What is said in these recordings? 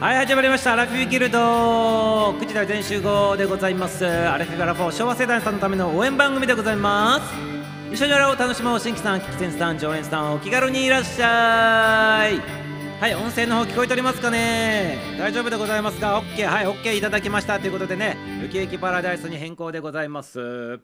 はい始まりました。アラフィフギルド。9時台全集合でございます。アラフィフアラフォー昭和世代さんのための応援番組でございます。一緒にアラを楽しもう。新規さん聞き戦さん常連さんお気軽にいらっしゃい。はい音声の方聞こえておりますかね。大丈夫でございますか？OK はい OK いただきましたということでね。ウキウキパラダイスに変更でございます。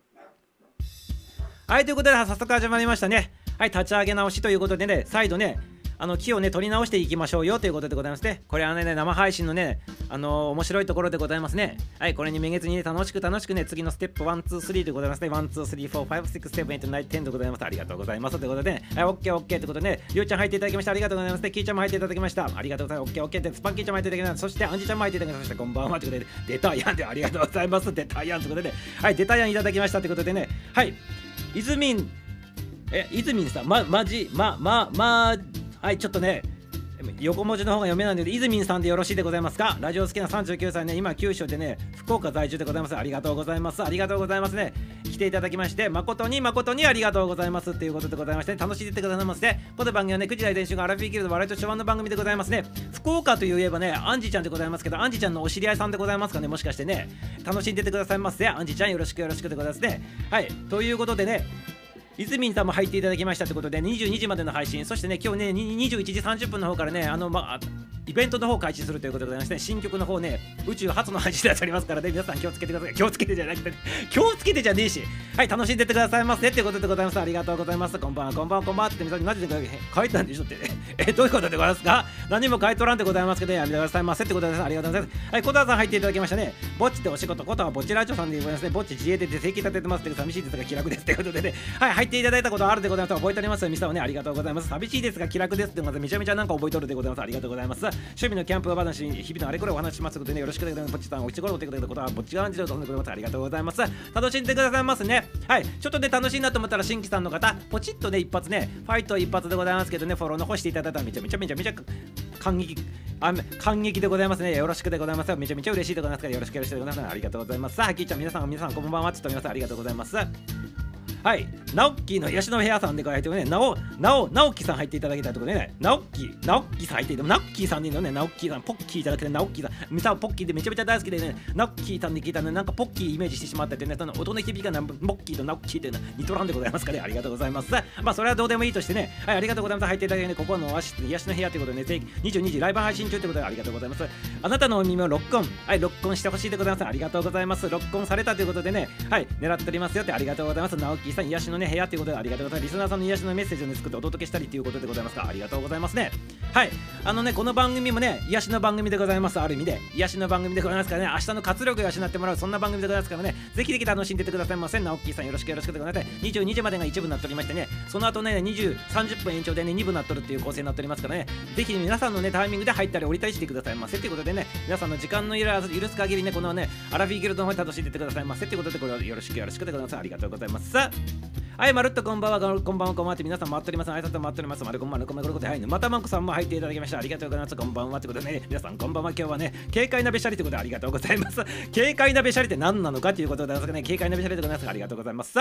はいということで早速始まりましたね。はい立ち上げ直しということでね。再度ねあの木をね取り直していきましょうよということでございますね。これはね生配信のねあのー、面白いところでございますね。はいこれにめげずにね楽しく楽しくね次のステップ123でございますね。12345678910でございます。ありがとうございます。ということで、ね、はい OKOK ということでねりょうちゃん入っていただきました。ありがとうございます。ねキーちゃんも入っていただきました。ありがとうございます。OKOK ってスパンキーちゃんも入っていただきました。そしてアンジちゃんも入っていただきました。こんばんはということで。出たやんでありがとうございます出たやんということで、ね、はい出たやんいただきましたということでね。はいいずみんえ、いずみんさん、ま、まじ、ま、ま、ま、はい、ちょっとね、横文字の方が読めないので、いずみんさんでよろしいでございますか？ラジオ好きな39歳ね、今九州でね、福岡在住でございます。ありがとうございます。ありがとうございますね。来ていただきまして、誠に誠にありがとうございますっていうことでございまして、楽しんでてくださいまして、この番組はね、9時台練習がアラフィーキルド笑いと初版の番組でございますね。福岡といえばね、アンジちゃんでございますけど、アンジちゃんのお知り合いさんでございますかね、もしかしてね、楽しんでてくださいませ。アンジちゃんよろしくよろしくでございますね。はい、ということでね、泉さんも入っていただきましたということで22時までの配信そしてね今日ね21時30分の方からねあのまあイベントの方開始するということでございまして、ね、新曲の方ね宇宙初の配信でありますからね。皆さん気をつけてください。気をつけてじゃなくて、気をつけてじゃねえし。はい楽しんでてくださいませ。ってことでございます。ありがとうございます。こんばんはこんばんはこんばんはって皆さんマジで書いたんでしょって。えどういうことでございますか？何も書いとらんでございますけどやめてくださいませってことです。ありがとうございます。はい小田さん入っていただきましたね。ぼっちってお仕事。ことはぼっちラジオさんでございますね。ぼっち自営で定期立ててますって寂しいですが気楽ですということでね。はい入っていただいたことあるでございます覚えております。ミサをねありがとうございます。寂しいですが気楽です。ってことでめちゃめちゃなんか覚えとるでございます。ありがとうございます趣味のキャンプ話日々のあれこれお話しますことでねよろしくお願いしますぼっちさんおいちごろということはぼっちがんじると思ってくれますありがとうございます。楽しんでくださいますね。はい。ちょっとね楽しいなと思ったら新規さんの方ポチッとね一発ねファイト一発でございますけどねフォローの方していただいたらめちゃめちゃめちゃめちゃ感激あ感激でございますね。よろしくでございます。めちゃめちゃ嬉しいでございますからよろしくよろしくでございます。ありがとうございますさあきーちゃん皆さん皆さんこんばんはちょっと皆さんありがとうございます。はい、ナオッキーの癒しの部屋さんでございますね、なお、なお、ナオキさん入っていただきたいところでね、ナオッキー、ナオッキーさん入っていただナオッキーさんでいいのね、ナオッキーさん、ポッキーじゃなくて、ナオッキーさん、ミサポッキーでめちゃめちゃ大好きでね、ナオッキーさんで聞いたので、なんかポッキーイメージしてしまったってね、その音の響きがモッキーとナオッキーっていうのは似とらんでございますかね、ありがとうございます。まあ、それはどうでもいいとしてね、はい、ありがとうございます。入っていただいてね、ここのオアシス、癒しの部屋ということでね、ぜひ22時ライブ配信中ということでありがとうございます。あなたのお耳をロックオン、はい、ロックオンしてほしいでございます。ありがとうございます。ロックオンされたということでね、はい、狙っておりますよって。ありがとうございます。ナオッキーさん、癒しのね、部屋ということでありがとうございます。リスナーさんの癒しのメッセージを、ね、作ってお届けしたりということでございますかありがとうございますね。はい。あのねこの番組もね癒しの番組でございます。ある意味で。癒しの番組でございますからね明日の活力を養ってもらうそんな番組でございますからねぜひぜひ楽しんでてくださいませなおっきーさんよろしくよろしくでございます22時までが一部になっておりましてねその後ね20、30分延長でね2部になっとるっていう構成になっておりますからねぜひ皆さんのねタイミングで入ったり降りたりしてくださいませ。ということでね皆さんの時間の許す限りねこのねアラフィーギルドの方で楽しんでてくださいませ。ということでこれはよろしくよろしくでございます。ありがとうございます。はい、まるっとこんばんは、こんばんは、こんばんはって皆さん待っております。挨拶待っております。まるこんばんは、こんばんは、こんばんは。またまんこさんも入っていただきました。ありがとうございます。こんばんはってことでね、皆さんこんばんは。今日はね、軽快なべしゃりということでありがとうございます。軽快なべしゃりって何なのかということでございますね、軽快なべしゃりでございます。ありがとうございます。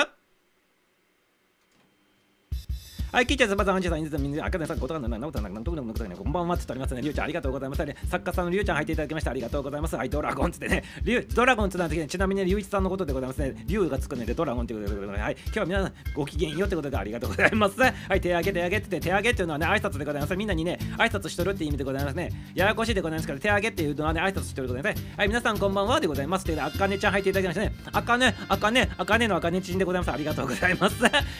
はい、キーちゃん、まずアンジェさん、インズみんな、赤根さん、ことがな、なおたな、なんとなくね、こんばんはってありますね。りゅうちゃん、ありがとうございます。作家さんのりゅうちゃん入っていただきまして、ありがとうございます。はい、ドラゴンつってね、リュドラゴンってなんですけど、ちなみにりゅういちさんのことでございますね。りゅうがつくので、ドラゴンということでございます。はい、今日は皆さん、ご機嫌ようってことでありがとうございます。はい、手上げ、手上げって手上げっていうのはね、挨拶でございます。みんなにね、挨拶しとるって意味でございますね。ややこしいでございますから、手上げっていうのはね、挨拶してることでね。はい、皆さんこんばんはでございます。というあかねちゃん入っていただきましたね。あかね、あかね、あかねのあかねちんでございます。ありがとうございます。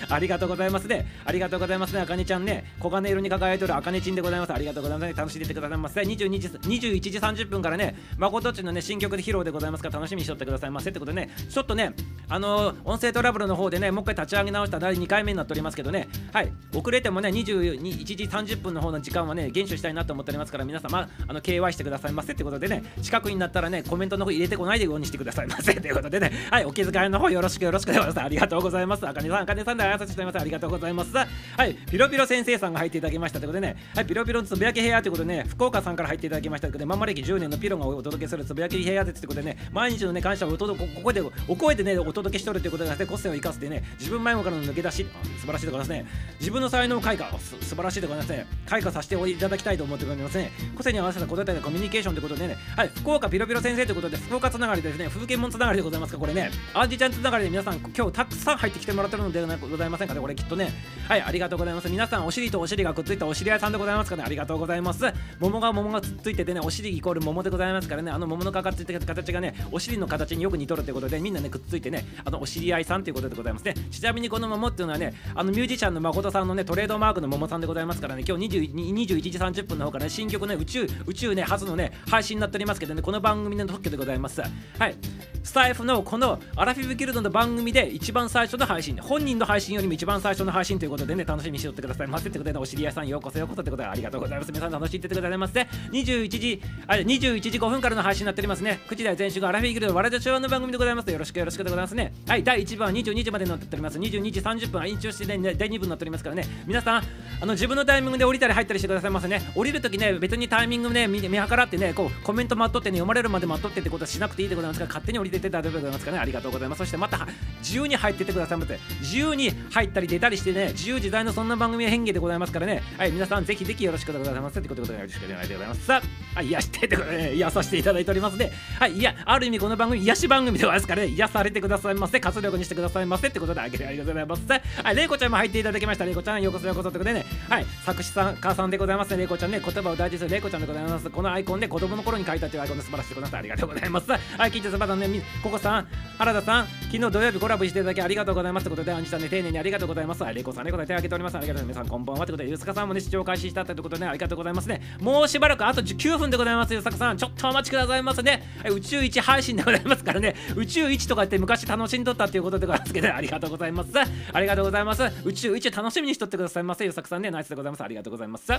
ありがとうございますね。ありがとうございますございますね、あかねちゃんね。黄金色に輝いてるあかねちんでございます。ありがとうございます、楽しんでてくださいませ。22時、21時30分からね、誠っちのね、新曲で披露でございますから楽しみにしとってくださいませってことでね、ちょっとね、あのー、音声トラブルの方でね、もう一回立ち上げ直した第2回目になっておりますけどね、はい、遅れてもね、21時30分の方の時間はね、厳守したいなと思っておりますから、皆様、あの、KY してくださいませってことでね、近くになったらね、コメントの方入れてこないでようにしてくださいませということでね、はい、お気遣いの方よろしくよろしくでございます。ありがとうございます。あかねさん、あかねさんで挨拶しております。ありがとうございます。はいピロピロ先生さんが入っていただきましたということでね。はいピロピロのつぶやき部屋ということでね福岡さんから入っていただきましたということでママ歴10年のピロがお届けするつぶやき部屋ですということでね毎日のね感謝をお届けここでお声でねお届けしとるということで、個性を生かすてね自分前からの抜け出し素晴らしいでございますね。自分の才能を開花素晴らしいでございますね。開花させていただきたいと思っておりますね。個性に合わせた答えたコミュニケーションということでね。はい福岡ピロピロ先生ということで福岡つながりですね風景門つながりでございますかこれね。アンジちゃんつながりで皆さん今日たくさん入ってきてもらってるのではございませんかねこれきっとね。はいありががとうございます。皆さんお尻とお尻がくっついたお尻屋さんでございますかね。ありがとうございます。桃が桃がつっついててねお尻イコール桃でございますからね。あの桃の形って形がねお尻の形によく似とるということでみんなねくっついてねあのお知り合いさんということでございますね。ちなみにこの桃っていうのはねあのミュージシャンの誠さんのねトレードマークの桃さんでございますからね今日21時30分の方からね新曲ね宇宙宇宙ね初のね配信になっておりますけどねこの番組の特許でございます。はい。スタイフのこのアラフィフギルドの番組で一番最初の配信本人の配信よりも一番最初の配信ということでね楽しみにしておってください。ませってことで、お知り合いさんようこそようこそってことでありがとうございます。皆さん楽しんでてくださいませ。21時あれ21時5分からの配信になっておりますね。9時台前週がアラフィフギルド笑いと昭和の番組でございます。よろしくよろしくでございますね。はい第1番は22時までになっております。22時30分は延長してね第2部になっておりますからね。皆さんあの自分のタイミングで降りたり入ったりしてくださいませね。降りるときね別にタイミングね見計らってねこうコメント待っとってね読まれるまで待っとってってことはしなくていいでございますから勝手に降りてって大丈夫でございますからね。ありがとうございます。そしてまた自由に入っててくださいませ。自由に入ったり出たりしてね自由自在のそんな番組変化でございますからね。はい皆さんぜひぜひよろしくでございますってことでよろしくお願いでございます。さあ癒してってことで、ね、癒させていただいておりますね。はいいやある意味この番組癒し番組でございますからね。癒されてくださいませ。活力にしてくださいませってことでありがとうございます。はいれいこちゃんも入っていただきました。れいこちゃんようこそようこそってことでね。はい作詞さん家さんでございますれいこちゃんね言葉を大事にする。れいこちゃんでございます。このアイコンで子供の頃に書いたというアイコンで素晴らしいでございます。ありがとうございます。はい聞いてさまだねここさん原田さん昨日土曜日コラボしていただきありがとうございますということでアンジさんね丁寧にありがとうございます。はいれいこさんね答えてあげております。ありがとうございます。皆さんこんばんは。ということでゆすかさんもね視聴開始したということでねありがとうございますね。もうしばらくあと9分でございますゆさかさん。ちょっとお待ちくださいますね、宇宙一配信でございますからね。宇宙一とかって昔楽しんどったっていうことでございますけどありがとうございます。ありがとうございます。宇宙一楽しみにしとってくださいませゆさくさんね。ナイスでございます。ありがとうございます。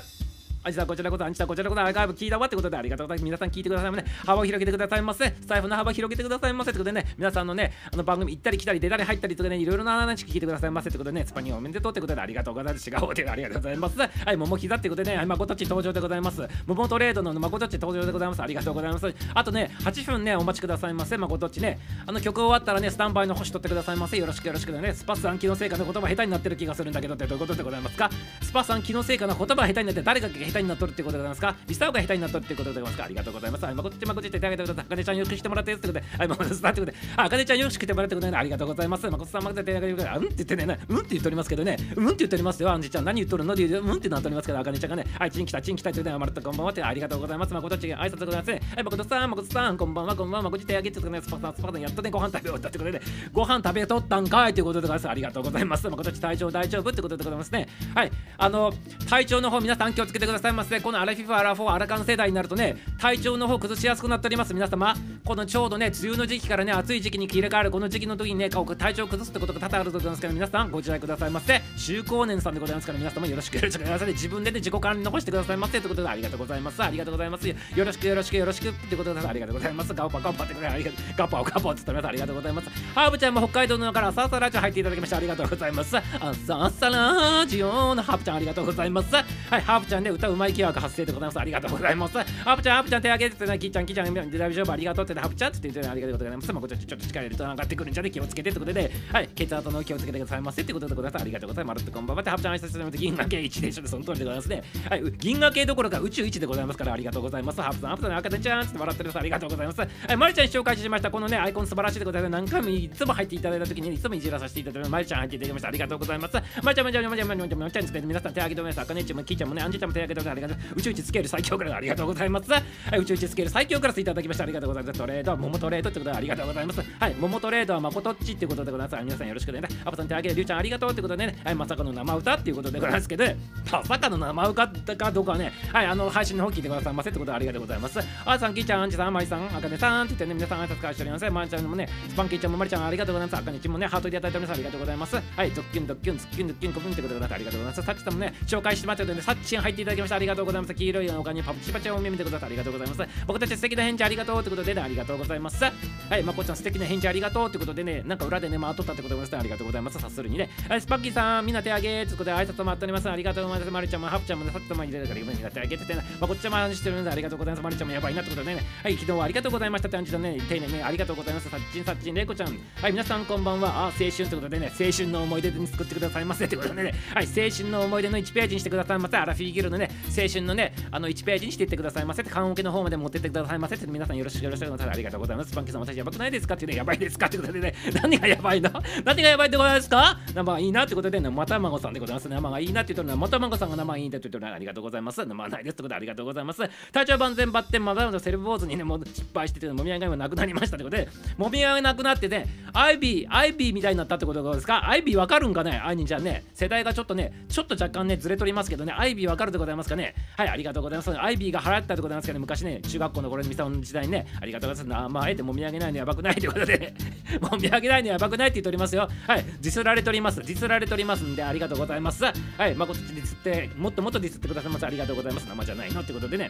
あじさこちらこそ、あんちさこちらこそ、アーカイブ聞いたわってことでありがとうございます。皆さん聞いてくださいませ、ね。幅を広げてくださいませ。スタイフの幅を広げてくださいませ。ってことでね、皆さんのね、あの番組行ったり来たり出たり入ったりとかね、いろいろな話聞いてくださいませ。ってことでね、スパニオおめでとうってことでありがとうがとうございます。違うでありがとうございます。はい、桃膝ってことでね、はい、まことち登場でございます。桃トレードのまことち登場でございます。ありがとうございます。あとね、8分ね、お待ちくださいませ。まことちね、あの曲終わったらね、スタンバイの星取ってくださいませ。よろしくよろしくね、スパス暗記の成果の言葉下手になってる気がするんだけどってどういうことでございますかスパス暗記の成果の言葉下手になって誰かが下手になっとるってことでございますかリスターが下手になったってことでございますかありがとうございます。はい、まこっちまこっちっていただいてください。あかねちゃんよくしてもらってってことで、はい、まこちさんってことで、あかねちゃんよくしてもらってことで、ありがとうございます。まこちさんまこっていただいてください。うんって言ってね、うんって言っておりますけどね、うんって言っておりますよ。あんじちゃん何言っとるの？で、うんってなっておりますけど、あかねちゃんがね、はい、チン来た、チン来たって言って、まるとこんばんはって、ありがとうございます。まこっち挨拶でございます。はい、まこっちさん、まこっちさん、こんばんは、こんばんは、まこち手あげてください。スパさん、スパさん、やっとね、ご飯食べ終わったってことで、ね、ご飯食べとったんかいということでございます。ありがとうございます。まこっち体調大丈夫ってことでございますね。はい、あの、体調の方、皆さん気をつけてくださいませ。このアラフィフ、アラフォー、アラカン世代になるとね、体調の方崩しやすくなっております皆様このちょうどね梅雨の時期からね暑い時期に切り替わるこの時期の時にね体調崩すってことが多々あると思いますけど皆さんご自愛くださいませ中高年さんでございますから皆様よろしくよろしくお願いします。自分でね自己管理残してくださいませということでありがとうございます。ありがとうございます。よろしくよろしくよろしくってことでありがとうございます。ガオパガオパってくれありがとうガパオガパオって言った皆さんありがとうございます。ハーブちゃんも北海道のから朝朝ラジオ入っていただきましてありがとうございます。朝朝ラジオのハーブちゃんありがとうございます。はいハーブちゃんね歌うまい気枠発生でございます。ありがとうございます。ハーブちゃんハーブちゃん手挙げてねキッちゃんキッちゃん大丈夫ありがとうってハーブちゃんって言ってありがとうございます。まあこちょっと力入れると上がってくるんじゃね気をつけてってことではい血圧の気をつけてくださいませってことでございます。ありがとうございますんばんはってハーブちゃん挨拶してもらって銀河系1で一緒でその通りでございますね。はい銀河系どころか宇宙1でございます。からありがとうございますハーブさんハーブさん赤ちゃんって笑ってるさありがとうございますはいまりちゃん紹介しましたこのねアイコン素晴らしいでございます何回もいつも入っていただいた時にいつもいじらさせていただいてまりちゃん入っていただきましたありがとうございますまりちゃんまりちゃんまりちゃんまりちゃんまりちゃんって皆さん手挙げておりますあかねちゃんもきーちゃんもねあんじちゃんも手挙げておりますありがとう宇宙一スケール最強クラスありがとうございますはい宇宙一スケール最強クラスいただきましたありがとうございますトレード桃トレードってことでありがとうございますはい桃トレードはまことっちってことでございます皆さんよろしくねアパさん手挙げりゅうちゃんありがとうってことでねはいまさかの生歌っていうことでございますけどまさかの生歌かどうかはねはいあの配信の方聞いてくださいませってことでありがとうございます。あさんきーちゃんあんちさんまりさんあかねさんって言ってね皆さん挨拶返しております。まりちゃんもねスパンキーちゃんもまりちゃんありがとうございます。あかねちもねハートでいただいておりますありがとうございます。はいドッキュンドッキュンズッキュンドッキュンコブンってことでありがとうございますさっちさんもね紹介してもらってるのでさっちん入っていただきましたありがとうございます黄色いのお金パプチパチを見てくださいありがとうございます僕たち素敵な返事ありがとうってことでねありがとうございますはいまこちゃん素敵な返事ありがとうってことでねなんか裏でね回っとったってことでございますありがとうございますさするにねはいスパッキーさんみんな手あげーってことで挨拶待っております。ありがとうございます。まりちゃんもハプちゃんもさっと前に出たからみんな手あげててね。まこっちも話してるんでありがとうございます。まりちゃんもやばいなってことでねはい昨日はありがとうございました。って感じでね丁寧にねありがとうございます。さっちんさっちんれいこちゃん。はい皆さんこんばんは。あ青春ってことでね青春の思い出に作ってくださいませ。ってことでね。はい青春の思い出の1ページにしてくださいませ。アラフィーギルのね青春のねあの1ページにしていってくださいませ。って棺桶の方まで持ってってくださいませ。って皆さんよろしくよろしくお願いします。ありがとうございますパンキさん私やばくないです。かってねやばいですかってことでね何がやばいの何がやばいってことです。か生がいいなってことでねまたまごさんでございます。生がいいなって言ってるのはまたまごさんが生がいいんだって言ってるのはありがとうございます。生ないですってことでありがとうございます。体調万全バッテンまだまだセルフ坊主にねもう失敗しててもみあげがなくなりましたってことでもみあげがなくなってねアイビーアイビーみたいになったってことですか？アイビーわかるんかね？アイニーちゃんね。世代がちょっとねちょっと若干ねずれとりますけどね。アイビーわかるでございますかね？はいありがとうございます。アイビーが払ったでございますかね？昔ね中学校の頃に見た時代にね。ありがとうございます。まあえてもみあげないのやばくないということで、もみあげないのやばくないって言っておりますよ。はいディスられております。ディスられておりますんでありりがとうございます。はいまことディスってもっともっとディスってください。ますありがとうございます。生じゃないのってことでね。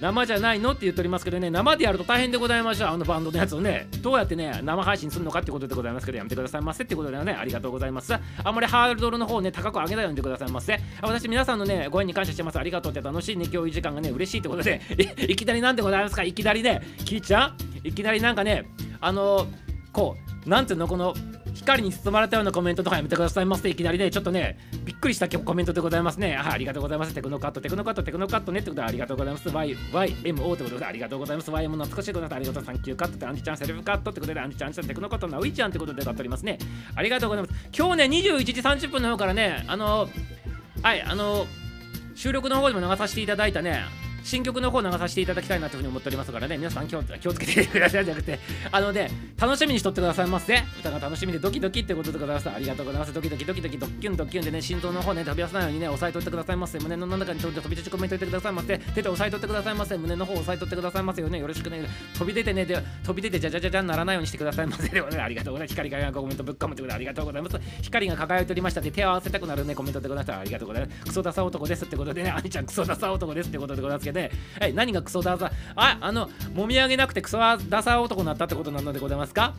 生じゃないのって言っておりますけどね。生でやると大変でございましたあのバンドのやつをね。どうやってね生配信するのかってことでございますけどやめてくださいませってことでねありがとうございます。あんまりハードルの方ね高く上げないようにしてくださいませ私皆さんのねご縁に感謝してます。ありがとうって楽しいね共有時間がね嬉しいってことで。いきなりなんでございますか？いきなりね聞いちゃう？いきなりなんかねあのこうなんていうのこの光に包まれたようなコメントとかやめてくださいませ。いきなりねちょっとねびっくりしたコメントでございますね。あありがとうございます。テクノカットテクノカットテクノカットね。ってことでありがとうございます。YYMO ってことでありがとうございます。YM 懐かしいことでありがとうサンキューカットってアンジちゃんセルフカットってことでアンジちゃんちゃんテクノカットなウイちゃんってことで買っておりますね。ありがとうございます。今日ね21時30分の方からねあのはいあの収録の方でも流させていただいたね新曲の方流させていただきたいなというふうに思っておりますからね、皆さん気を気をつけてくださいじゃなくて、あのね、楽しみにしとってくださいませ。歌が楽しみでドキドキってことでございます。ありがとうございます。ドキドキドキドキドッキュンドキュンでね、心臓の方ね、飛び出さないようにね、押さえとってくださいませ。胸の中に飛び出しコメントってくださいませ。手で押さえとってくださいませ。胸の方押さえとってくださいませよね。よろしくね。飛び出てね、で飛び出てじゃじゃじゃじゃならないようにしてくださいませ。ではね、ありがとうございます。光がコメントぶっ込むってことでありがとうございます。光が輝いておりましたで、手を合わせたくなるね、コメントでございます。ありがとうございます。クソダサ男ですってことでね、あにちゃんクソダサ男ですってことでございますで、え、何がクソダサ？ああのもみあげなくてクソダサ男になったってことなのでございますか？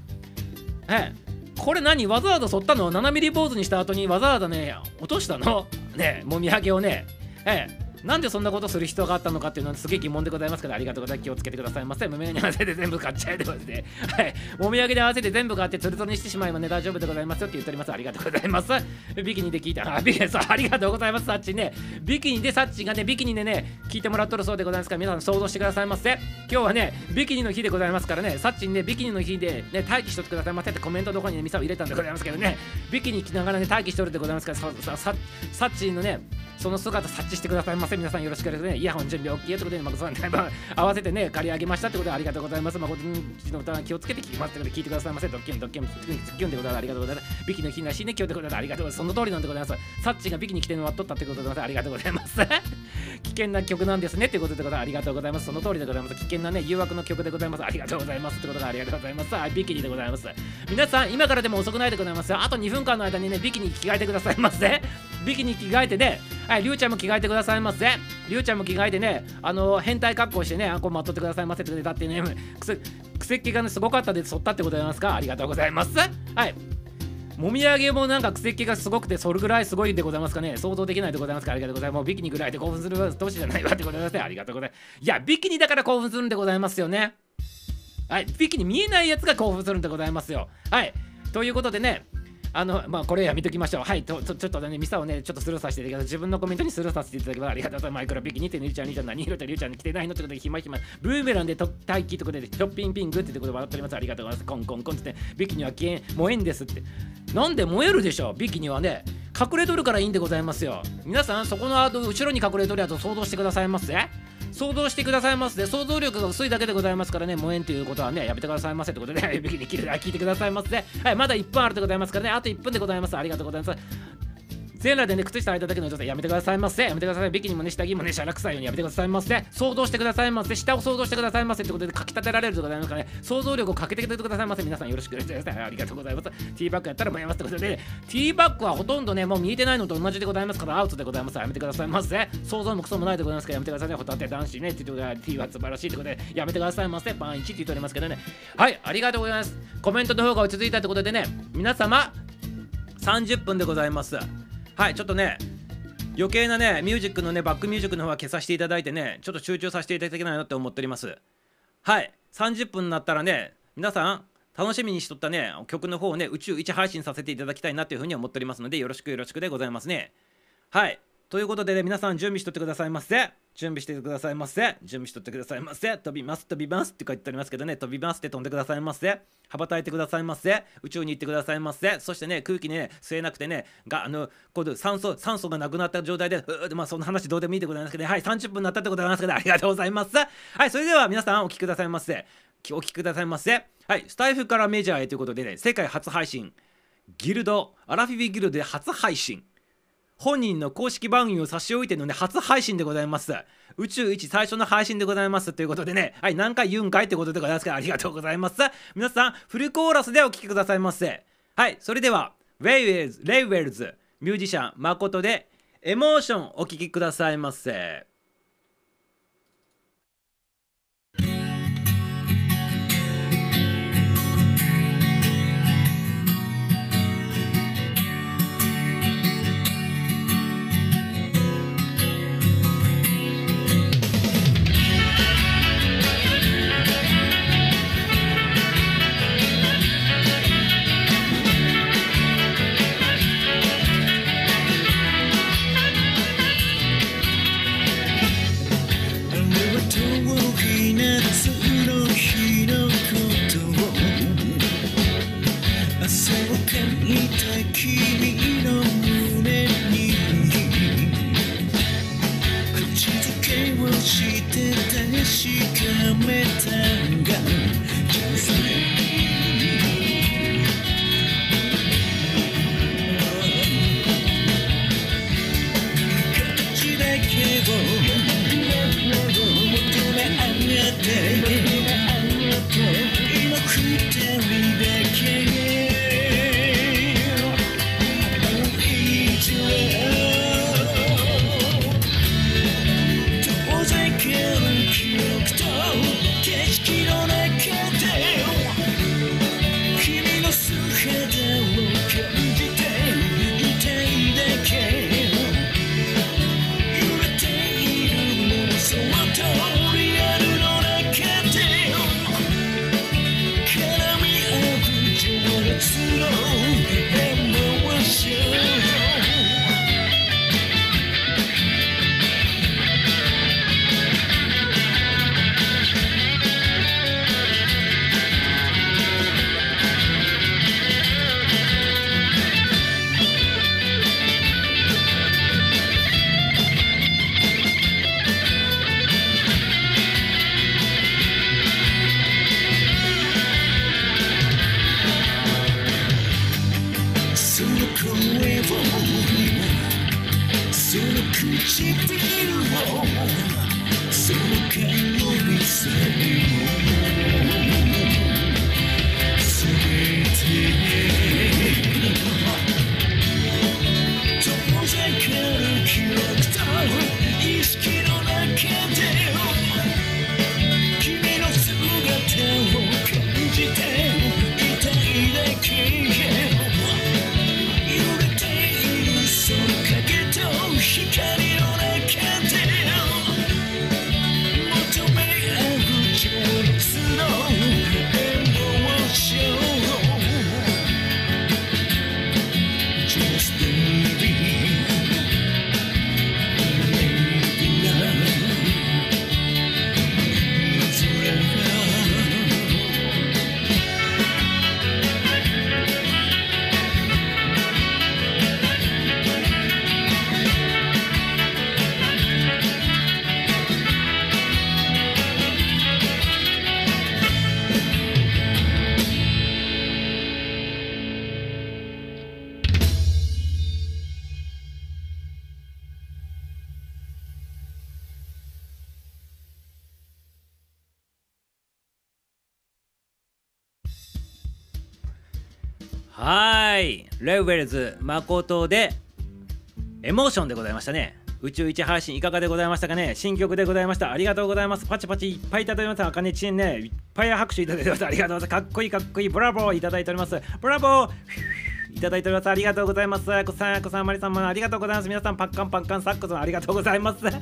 えこれ何？わざわざ剃ったの？7ミリ坊主にした後にわざわざね落としたの？ねもみあげをねえなんでそんなことする必要があったのかっていうのはすげえ疑問でございますからありがとうございます気をつけてくださいませ。もみあげに合わせて全部買っちゃえでますね。はい。もみあげで合わせて全部買ってツルツルにしてしまえばね大丈夫でございますよって言っております。ありがとうございます。ビキニで聞いた。あ、ビキニ、ありがとうございます。サッチね。ビキニでサッチがね、ビキニでね、聞いてもらっとるそうでございますから皆さん想像してくださいませ。今日はね、ビキニの日でございますからね、サッチにね、ビキニの日でね、待機しとってくださいませってコメントどこにね、ミサを入れたんでございますけどね、ビキニ着ながらね、待機しとるでございますから、さ、さ、サッチのね、その姿察知してくださいませ。皆さんよろしくねイヤホン準備 OK ということで誠さん、ね、合わせてね借り上げましたってことでありがとうございます。誠の歌は気をつけて聞きます。ってことで聞いてくださいませ。ドッキンドッキンドッキンでございますありがとうございます。ビキの日らしね今日でございますありがとうございます。その通りなんでございますサッチがビキに来てのはっとったってことでございますありがとうございます。危険な曲なんですね。ってことでございます。ありがとうございますその通りでございます。危険なね誘惑の曲でございます。ありがとうございますってことでありがとうございます。ビキニでございます。皆さん今からでも遅くないでございますあと2分間の間にねビキに着替えてくださいませ。ビキに着替えてねはいりゅうちゃんも着替えてくださいませ。りゅうちゃんも着替えてねあの変態格好してねあんこ待っとってくださいませってだってねくせ癖っ気がねすごかったで剃ったってございますか？ありがとうございます。はい。もみあげもなんか癖っ気がすごくてそれぐらいすごいでございますかね？想像できないでございますか？ありがとうございます。もうビキニぐらいで興奮する年じゃないわってござい？ますねありがとうございます。いやビキニだから興奮するんでございますよね。はい。ビキニ見えないやつが興奮するんでございますよ。はい。ということでねあの、まあ、これやめときましょう。はい、とちょっとね、ミサをね、ちょっとスルーさせていただきます。自分のコメントにスルーさせていただきます。ありがとうございます。マイクロピキにて、りゅうちゃん、りゅうちゃん、何色とりゅうちゃんに来てないのってことで、ひまひま、ブーメランで待機ということで、ショッピンピングってことで笑っております。ありがとうございます。コンコンコンって、ビキニは危険、燃えんですって。なんで燃えるでしょう、ビキニはね。隠れとるからいいんでございますよ。皆さん、そこの後、ろに隠れとるやつを想像してくださいますね。想像してくださいますで、想像力が薄いだけでございますからね、燃えんということはね、やめてくださいませってことで、ね、ビキニ聞いてくださいますね、はい、まだ1分あるでございますからね、あと1分でございます。ありがとうございます。全裸でね靴下履いただけの状態やめてくださいませ。やめてください。ビキニもね下着もねシャラ臭いようにやめてくださいませ。想像してくださいませ。下を想像してくださいませってことでかきたてられるとございますかね想像力をかけてくださいませ。皆さんよろしくお願いします。ありがとうございます。ティーバッグやったらもやますってことで、ね、ティーバッグはほとんどねもう見えてないのと同じでございます。からアウトでございます。やめてくださいませ。想像もクソもないでございますからやめてくださいねホタテ男子ねって言ってティーは素晴らしいってことでやめてくださいませ。パン1って言っておりますけどね。はいありがとうございます。コメントの方が落ち着いたってことでね皆様30分でございます。はいちょっとね余計なねミュージックのねバックミュージックの方は消させていただいてねちょっと集中させていただきたいなって思っております。はい30分になったらね皆さん楽しみにしとったね曲の方をね宇宙一配信させていただきたいなというふうに思っておりますのでよろしくよろしくでございますね。はいということで、ね、皆さん準備しとってくださいませ。準備してくださいませ。準備しとってくださいませ。飛びます、飛びますって書いてありますけどね、飛びますって飛んでくださいませ。羽ばたいてくださいませ。宇宙に行ってくださいませ。そしてね、空気にね、吸えなくてね、があのこう酸素酸素がなくなった状態で、うまあその話どうでもいいでございますけど、ね、はい、30分になったってことでございますけど、ありがとうございます。はい、それでは皆さんお聞きくださいませ。お聞きくださいませ。はい、スタイフからメジャーへということでね、世界初配信、ギルド、アラフィビギルドで初配信。本人の公式番組を差し置いてのね、初配信でございます。宇宙一最初の配信でございます。ということでね、はい、何回言うんかいってことでございますから、ありがとうございます。皆さん、フルコーラスでお聴きくださいませ。はい、それでは、レイウェルズ、レイウェルズ、ミュージシャン、誠で、エモーションお聴きくださいませ。ウェルズ誠でエモーションでございましたね。宇宙一配信いかがでございましたかね？新曲でございました。ありがとうございます。パチパチいっぱいいただいてます。あかねちんねいっぱい拍手いただいてます。ありがとうございます。かっこいいかっこいい。ブラボーいただいております。ブラボーいただいております。ありがとうございます。こさんこさんまりさんもありがとうございます。皆さんパッカンパッカンサックスもありがとうございます。はい。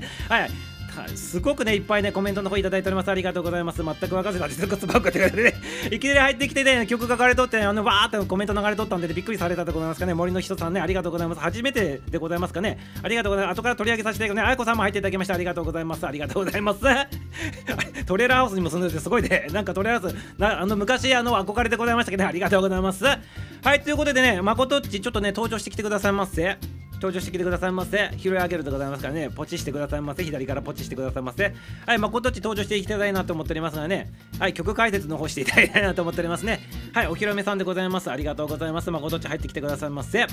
すごくねいっぱいねコメントの方いただいております。ありがとうございます。全く分かずな実力バックってことでね。いきなり入ってきてね曲書かれとってねあのわーってコメント流れとったんで、ね、びっくりされたでございますかね。森の人さんねありがとうございます。初めてでございますかね。ありがとうございます。後から取り上げさせていくねあやこさんも入っていただきましてありがとうございます。ありがとうございますトレーラーハウスにも住んでてすごいね。なんかトレーラーハウスなあの昔あの憧れでございましたけど、ね、ありがとうございます。はいということでねまことっちちょっとね登場してきてくださいませ。登場してきてくださいませ。拾い上げるでございますからね。ポチしてくださいませ。左からポチしてくださいませ。はい誠っち登場していきたいなと思っておりますがね。はい曲解説の方していただきたいなと思っておりますね。はいお披露目さんでございます。ありがとうございます。誠っち入ってきてくださいませ。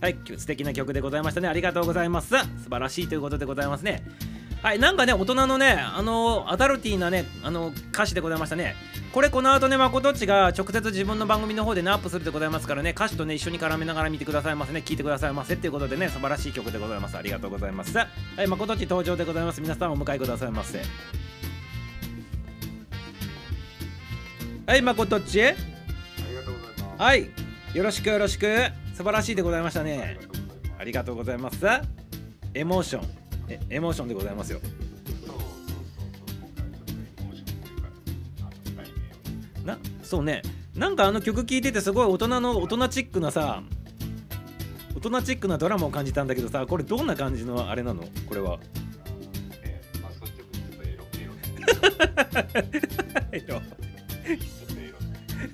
はい素敵な曲でございましたねありがとうございます素晴らしいということでございますねはい、なんかね、大人のね、あのアダルティーなね、あの歌詞でございましたね。これ、この後ね、まことっちが直接自分の番組の方でね、アップするでございますからね、歌詞とね、一緒に絡めながら見てくださいませね、聴いてくださいませっていうことでね、素晴らしい曲でございます。ありがとうございます。はい、まことっち登場でございます。皆さんお迎えくださいませ。はい、まことっち。ありがとうございます。はい、よろしくよろしく。素晴らしいでございましたね。ありがとうございます。エモーション。えエモーションでございますよ。なそうねなんかあの曲聴いててすごい大人の大人チックなさ大人チックなドラマを感じたんだけどさこれどんな感じのあれなの？これは。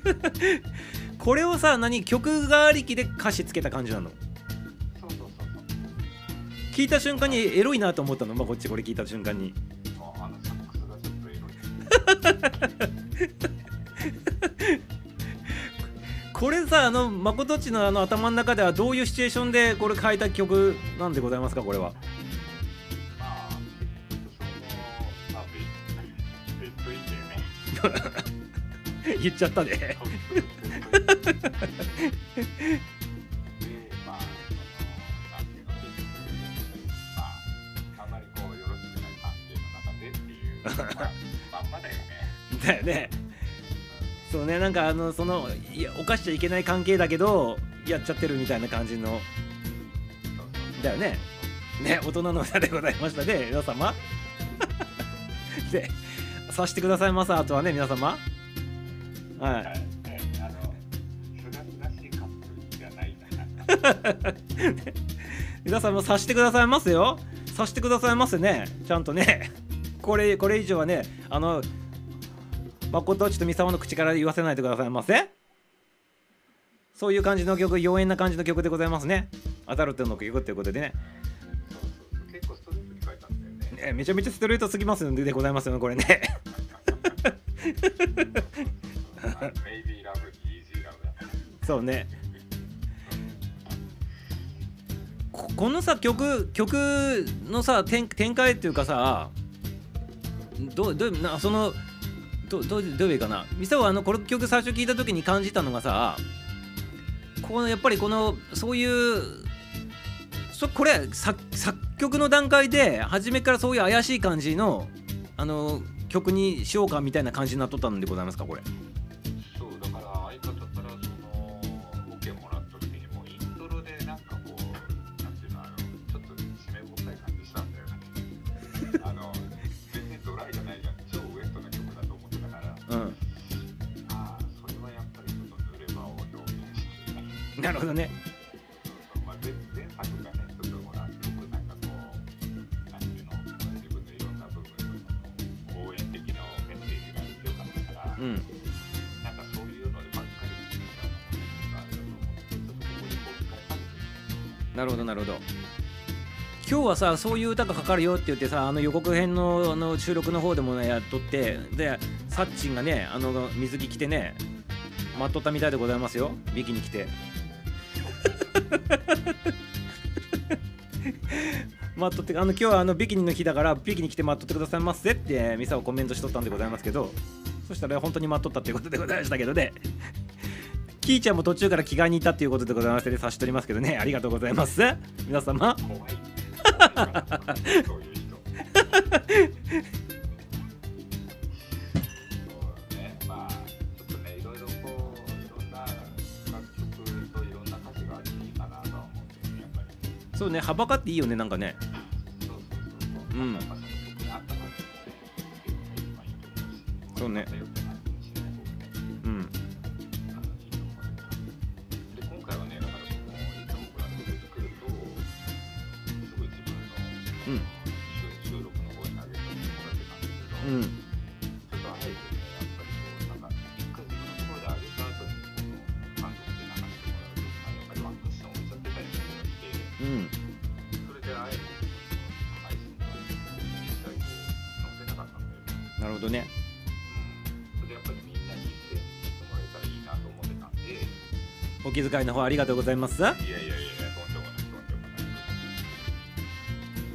これをさ何曲がありきで歌詞つけた感じなの？聞いた瞬間にエロいなと思ったの？まあこっちこれ聞いた瞬間に。これさあの誠っちのあの頭の中ではどういうシチュエーションでこれ書いた曲なんでございますか？これは。言っちゃったねだよねだよねそうねなんかあのそのいや犯しちゃいけない関係だけどやっちゃってるみたいな感じのだよね。ね大人の歌でございましたね皆様。でさしてくださいますあとはね皆様。はい。皆さんもさしてくださいますよ。さしてくださいますね。ちゃんとね。これこれ以上はねあの誠っちと三沢の口から言わせないでくださいませ。そういう感じの曲妖艶な感じの曲でございますね。アダルトの曲ということでね。結構ストレートに書いたんだよね。ねめちゃめちゃストレートすぎますんでございますよね。これね。そうねこのさ曲曲のさ展開っていうかさどうどうなそのどどうどういうかな。ミサはあのこの曲最初聞いた時に感じたのがさこのやっぱりこのそういうそこれ作作曲の段階で初めからそういう怪しい感じのあの曲にしようかみたいな感じになっとったんでございますかこれ。なるほどね。まあ前前作がねちょっとほらなんかこうなん。ていうの自分のいろんな部分の応援的なメッセージが強かったから、うんなんかそういうのでばっかりなるほどなるほど。今日はさそういう歌がかかるよって言ってさあの予告編のあの収録の方でもねやっとってでサッチンがねあの水着着てね待っとったみたいでございますよ。ビキニ着て 待っとってあの今日はあのビキニの日だからビキニ着て待っとってくださいませってミサをコメントしとったんでございますけどそしたら本当に待っとったっていうことでございましたけどね。キーちゃんも途中から着替えに行ったっていうことでございましてね差し取りますけどね。ありがとうございます。皆様。怖い。怖いからそういう人そうね幅かっていいよねなんかね。うん。そうね。気遣いの方ありがとうございます。やいやいやいや、とんでもない、とんで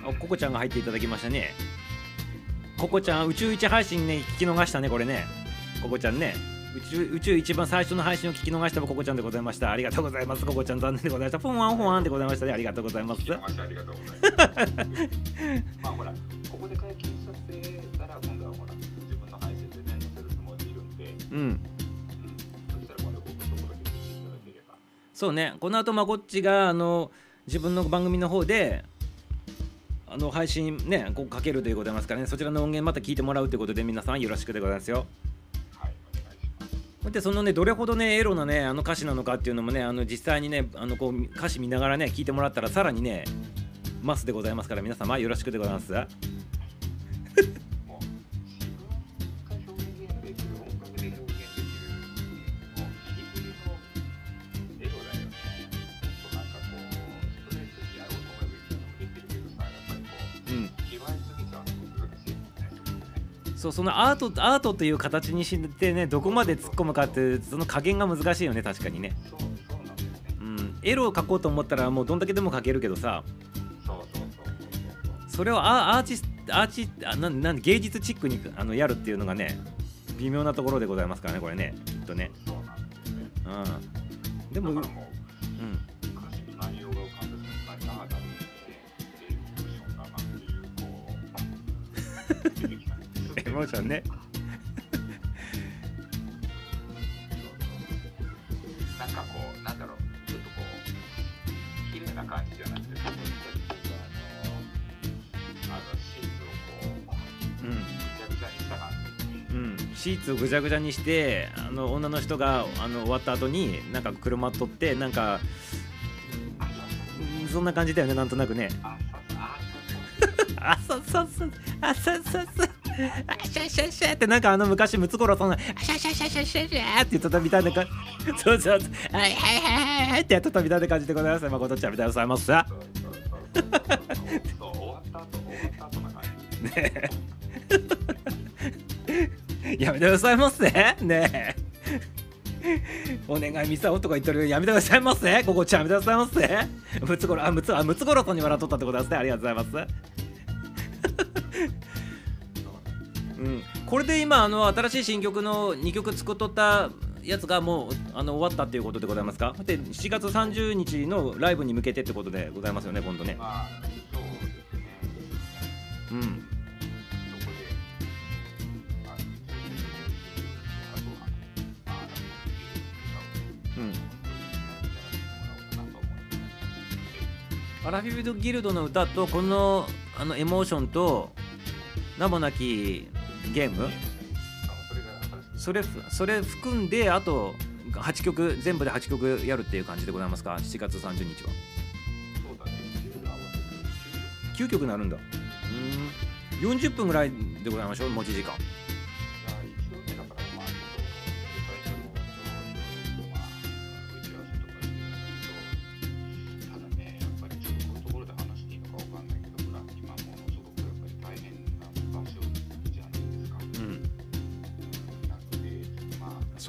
もない。おココちゃんが入っていただきましたね。ココちゃん宇宙一配信ね聞き逃したねこれね。ココちゃんね。宇宙宇宙一番最初の配信を聞き逃したココちゃんでございました。ありがとうございます。ココちゃん残念でございました。フォンワンフォンワンでございましたねありがとうございます。聞きましてありがとうございます。まあほら、ここで解禁させたら、今度はほら、自分の配信でね、載せるつもりでいるんで、うんそうね。この後まこっちがあの自分の番組の方であの配信ねこうかけるということでございますからね。そちらの音源また聞いてもらうということで皆さんよろしくでございますよ。でそのねどれほどねエロなねあの歌詞なのかっていうのもねあの実際にねあのこう歌詞見ながらね聞いてもらったらさらにねマスでございますから皆様よろしくでございますそうそのアートアートという形にしてねどこまで突っ込むかっていうその加減が難しいよね確かにねう、ん。エロを描こうと思ったらもうどんだけでも描けるけどさそ。れをアーティスアーチあなな芸術チックにあのやるっていうのがね微妙なところでございますからねこれねきっとねそうなんですよね。うんでもって、エモーションだなっていう、こう、出てきたねなんかこう、なんだろう、ちょっとこう、綺麗な感じじゃなくて、あの、あのシーツをこう、うんぐちゃぐちゃにした感じ。うん、シーツをぐちゃぐちゃにしてあの女の人があの終わった後になんか車取ってなんかあ、そんそんな感じだよねなんとなくねあ、そうそう、あ、そうそう。あそうそうそうあそうそうそうあシャシャシャってなんかあの昔ムツゴロウさんがあシャシャシャシャシャシャって言ってたみたいな感じ。そうそうそう。はいはいはいはいってやってたみたいな感じでございます。誠ちゃんみたいでございます。さ終わった後、終わった後な感じ。ねえやめてくださいませ。ねえ。お願いミサオとか言ってる。やめてくださいませ。ここちゃんやめてくださいませ。ムツゴロウあムツあムツゴロウさんに笑っとったってことですね。ありがとうございます。うん、これで今あの新しい新曲の2曲作っとったやつがもうあの終わったっていうことでございますか？で7月30日のライブに向けてってことでございますよね今度ね。まあ、そうですね。うん。アラフィフギルドの歌とこのあのエモーションと名もなきゲーム？あそれそれ含んであと8曲全部で8曲やるっていう感じでございますか？7月30日は。そうだね、10合わせて9曲になるんだうーん40分ぐらいでございましょう持ち時間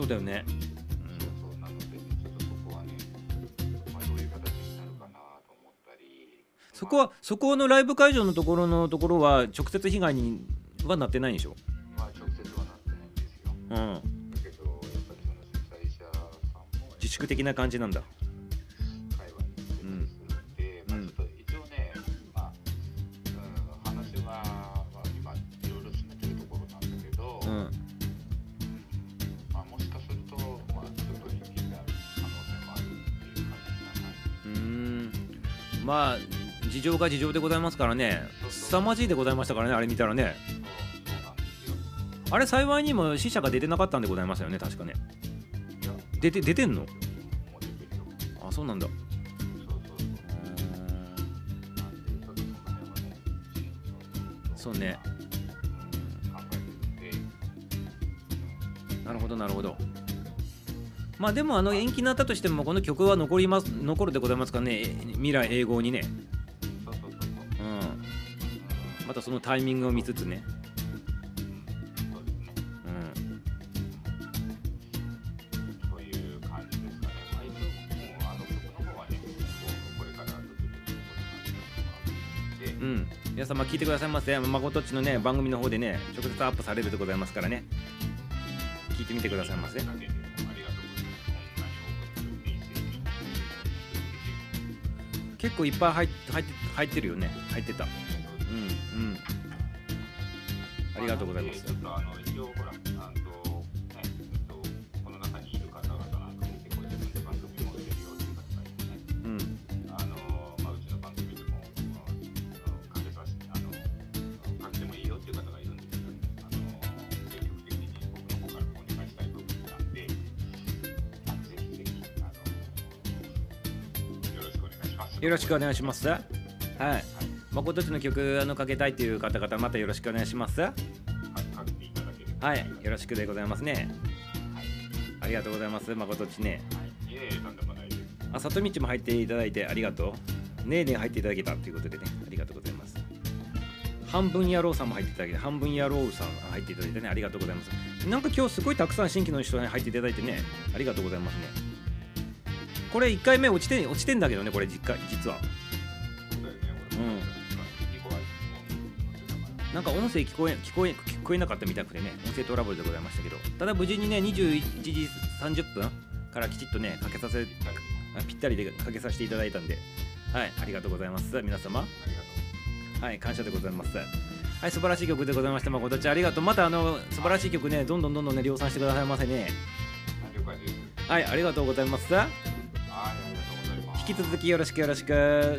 そうだよね。そうなので、ね、ちょっとそこはね、まあ、どういう形になるかなと思ったり、そこはそこのライブ会場のところのところは直接被害にはなってないんでしょ？まあ、直接はなってないんですよ。うん。だ。けど、やっぱりその主催者さんも、自粛的な感じなん。だ会話にするので、まあ、うんまあ事情が事情でございますからね凄まじいでございましたからねあれ見たらね。あれ幸いにも死者が出てなかったんでございましたよね確かね、出て出てんの？あそうなんだそう。ね、なるほどなるほどまあでもあの延期になったとしてもこの曲は残ります残るでございますからね？え未来永劫にね。そうそうそうそう。うん。またそのタイミングを見つつね。そうですね。うん。そういう感じですかね。まあ、一応、もう、あの曲の方はね、こうこれからちょっと出てくることになってますので、うん。皆様聞いてくださいませ。まことっちのね番組の方でね直接アップされるでございますからね。聞いてみてくださいませ。だ結構いっぱい入っ入って入ってるよね。入ってた。うんうん。ありがとうございます。ちょっとあの一応ほら、よろしくお願いします。はい。まことっちの曲あのかけたいという方々またよろしくお願いします。ははい。よろしくでございますね。ありがとうございます。まことっちね。はい、いえいえ、とんでもないです。あ里道も入っていただいてありがとう。ねえねえ入っていただけたということでねありがとうございます。半分野郎さんも入っていただいて半分野郎さん入っていただいてねありがとうございます。なんか今日すごいたくさん新規の人に入っていただいてねありがとうございますねこれ1回目落ちて落ちてんだけどねこれ実家実は。うだよね、俺も。2個はもう載ってたからなんか音声聞こえ聞こえ聞こえなかったみたくてね音声トラブルでございましたけど。ただ無事にね21時30分からきちっとねかけさせぴったりでかけさせていただいたんで。はいありがとうございます。皆様。ありがとう。はい感謝でございます。はい素晴らしい曲でございました。まことちありがとう。またあの素晴らしい曲ねどんどんどんどんね量産してくださいませね。はいありがとうございます。引き続きよろしくよろしくはい、はい、あ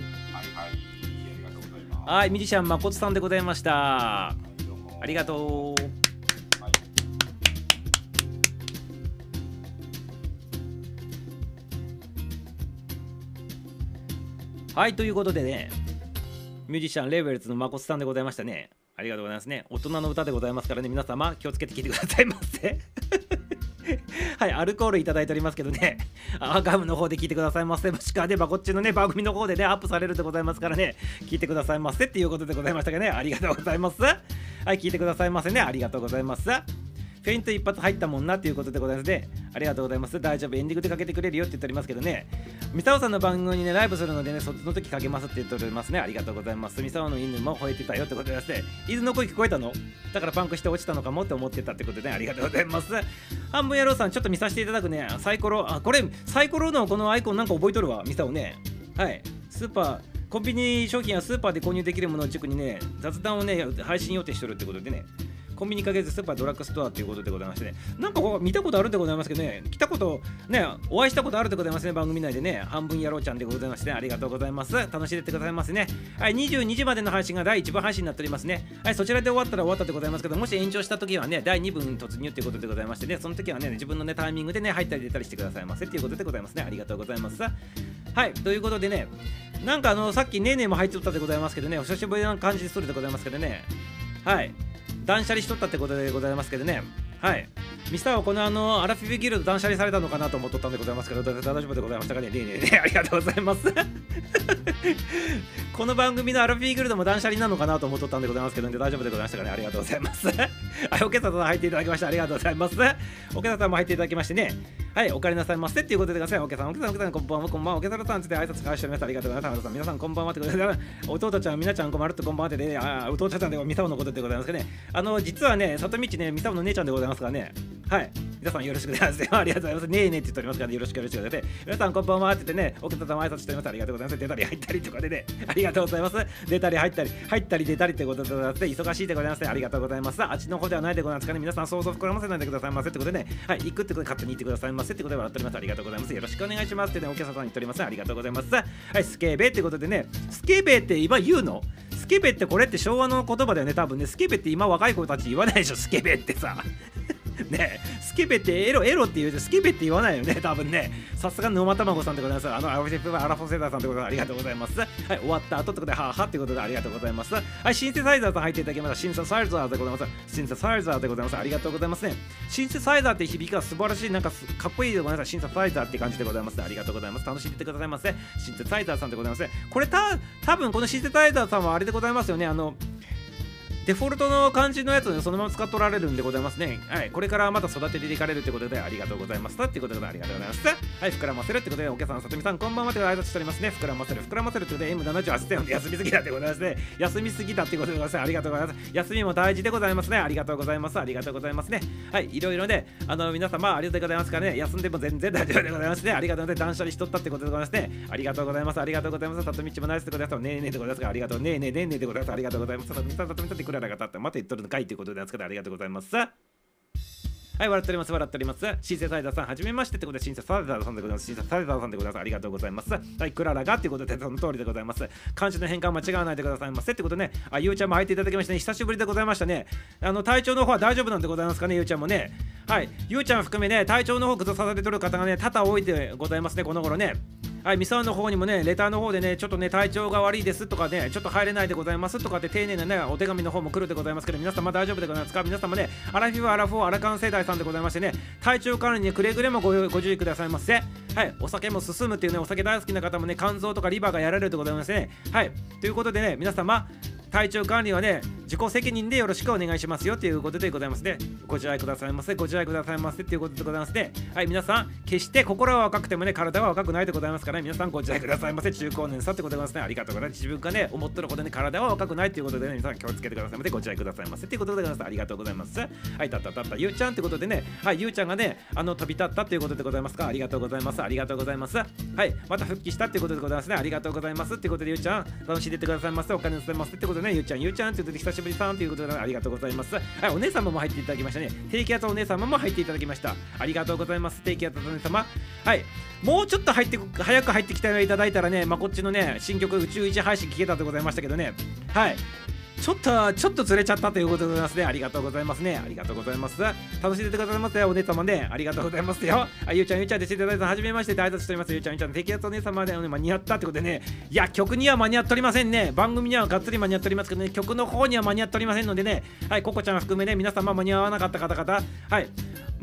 りがとうございます。はいミュージシャンまことさんでございましたはい、どうもありがとうはいはい、ということでね、ミュージシャンレーベルズのまこつさんでございましたね。ありがとうございますね。大人の歌でございますからね、皆様気をつけて聴いてくださいませ。はい、アルコールいただいておりますけどね、アーカイブの方で聞いてくださいませ。もしくはね、まこっちのね、番組の方でね、アップされるでございますからね、聞いてくださいませっていうことでございましたけどね、ありがとうございます。はい、聞いてくださいませね、ありがとうございます。フェイント一発入ったもんなっていうことでございますね。ありがとうございます。大丈夫、エンディングでかけてくれるよって言っておりますけどね。ミサオさんの番組にね、ライブするのでね、そっちの時かけますって言っておりますね。ありがとうございます。ミサオの犬も吠えてたよってことでですね。伊豆の声聞こえたの？だからパンクして落ちたのかもって思ってたってことで、ね、ありがとうございます。半分野郎さん、ちょっと見させていただくね。サイコロ、あ、これ、サイコロのこのアイコンなんか覚えとるわ、ミサオね。はい。スーパー、コンビニ商品はスーパーで購入できるものを軸にね、雑談をね、配信予定してるってことでね。コンビニかけずスーパードラッグストアということでございましてね。なんかこう見たことあるでございますけどね。来たことねお会いしたことあるでございますね。番組内でね。半分野郎ちゃんでございまして、ね、ありがとうございます。楽しんでってくださいますね。はい22時までの配信が第1部配信になっておりますね。はいそちらで終わったら終わったでございますけどもし延長した時はね第2部に突入ということでございましてね。その時はね自分のねタイミングでね入ったり出たりしてくださいませということでございますね。ありがとうございます。はいということでねなんかあのさっきねーねーも入っておったでございますけどねお久しぶりな感じでするでございますけどね。はい。断捨離しとったってことでございますけどね。はい。ミスターはこのあのアラフィビギルド断捨離されたのかなと思っとったんでございますけど大丈夫でございましたかね？ねえねえねえありがとうございます。この番組のアラフィビギルドも断捨離なのかなと思っとったんでございますけど、ね、大丈夫でございましたかね？ありがとうございます。はい、おけささん入っていただきましてありがとうございます。おけささんも入っていただきましてね。はい、お帰りなさいませっていうことでください。お客さん、お客さん、お客さん、こんばんは、こんばんは、お客さん、つって挨拶交わしております。ありがとうございます。皆さん、こんばんはってことで、弟ちゃん、みなちゃん、こまるっとこんばんはってね、あ弟ちゃんで、ミサオのことでございますかね。あの、実はね、里道ね、ミサオの姉ちゃんでございます。ますからね。はい。皆さんよろしくお願いします。ありがとうございます。ねえねえって言っておりますから、ね、よろしくよろしくお願いします。皆さんこんばんはって言ってね、お客様挨拶しております。ありがとうございます。出たり入ったりとかでね、ありがとうございます。出たり入ったり、入ったり出たりってことでございまして、忙しいでございますね。ありがとうございます。あっちの方ではないでございますかね。皆さん想像膨らませないでくださいませってことでね、はい、行くってことで勝手に行ってくださいませってことで笑っております。ありがとうございます。よろしくお願いしますってね、お客様に言っております。ありがとうございます。はい、スケベってことでね、スケベって今言うのスケベってこれって昭和の言葉だよね、多分ね。スケベって今若い子たち言わないでしょ、スケベってさ。ねスケベってエロエロって言うてスケベって言わないよね多分ね。さすが沼卵さんでございます。あのアラフェアラフォセーターさんでございます。ありがとうございます。はい終わった後ってことではあはってことでありがとうございます。はいシンセサイザーさん入っていただきましたシンセサイザーでございます。シンセサイザーでございます。ありがとうございますね。シンセサイザーって響きが素晴らしいなんかかっこいいでございますシンセサイザーって感じでございます。ありがとうございます。楽しんでてくださいませシンセサイザーさんでございますこれた多分このシンセサイザーさんはあれでございますよね。あのデフォルトの感じのやつをそのまま使っておられるんでございますね。はい。これからまた育てていかれるということでありがとうございました。ということでありがとうございます。はい。膨らませるってことで、お客さん、さとみさん、こんばんはという挨拶しておりますね。膨らませる、膨らませるということで、M78 点で休みすぎだってございますね。休みすぎたってことでございます。ありがとうございます。休みも大事でございますね。ありがとうございます。ありがとうございますね。はい。いろいろね、あの、皆様、ありがとうございますからね、休んでも全然大丈夫でございますね。ありがとうございます。断捨離しとったってことでございますね。ありがとうございます。ありがとうございます。さとみちもナイスでございます。ねえねえでございます。ありがとう。ねえねえねえねえでございます。ありがとうございます。さとみさん、さとみさんってらなかった、また言っとるのかいということで扱ってありがとうございます。はい、笑っております、笑っております。シンセサイザーさん、はじめましてってことで、シンセサイザーさんでございます。シンセサイザーさんでございます。ありがとうございます。はい、クララがってことで、その通りでございます。漢字の変換間違わないでくださいませってことね、あ、ゆうちゃんも入っていただきましてね、久しぶりでございましたね。あの、体調の方は大丈夫なんでございますかね、ゆうちゃんもね。はい、ゆうちゃん含めね、体調の方崩されてる方がね、多々多いでございますね、この頃ね。はい、ミサの方にもね、レターの方でね、ちょっとね、体調が悪いですとかね、ちょっと入れないでございますとかって丁寧なね、お手紙の方も来るでございますけど、皆様大丈夫でございますか？皆様ね、アラフィフ、アラフォー、アラカン世代さんでございましてね、体調管理にくれぐれもごご注意くださいませ。はい、お酒も進むっていうね、お酒大好きな方もね、肝臓とかリバーがやられるでございますね。はい、ということでね、皆様、体調管理はね自己責任でよろしくお願いしますよということでございますね。ご自愛くださいませご自愛くださいませということでございますね。はい皆さん決して心は若くてもね体は若くないでございますから、ね、皆さんご自愛くださいませ中高年さってことでございますね。ありがとうございます。自分がね思ってることでね体は若くないということでね皆さん気をつけてくださいませご自愛くださいませということでございます。ありがとうございます。はいたったたった。ゆうちゃんということでねはいゆうちゃんがねあの飛び立ったということでございますか？ありがとうございます。ありがとうございます。はいまた復帰したということでございますね。ありがとうございますっていうことでゆうちゃん楽しんでってくださいませ。お金のせますってことでねゆうちゃんゆうちゃんって言って久しぶりさんということでありがとうございます。はい、お姉様も入っていただきましたね。低気圧お姉様も入っていただきました。ありがとうございます。低気圧お姉様。はい。もうちょっと入って早く入ってきていただいたらね、まあ、こっちのね、新曲宇宙一配信聞けたでございましたけどね。はい。ちょっと、ちょっとずれちゃったということでございますね。ありがとうございますね。ありがとうございます。楽しんでてくださいませお姉様ね。ありがとうございますよ。あ、ゆうちゃん、ゆうちゃんでしていただいたはじめましてで挨拶しております。ゆうちゃん、ゆうちゃん、敵圧お姉様で、ね、間に合ったってことでね。いや、曲には間に合っておりませんね。番組にはがっつり間に合っておりますけどね、曲の方には間に合っておりませんのでね。はい、ココちゃん含めね、皆様間に合わなかった方々、はい。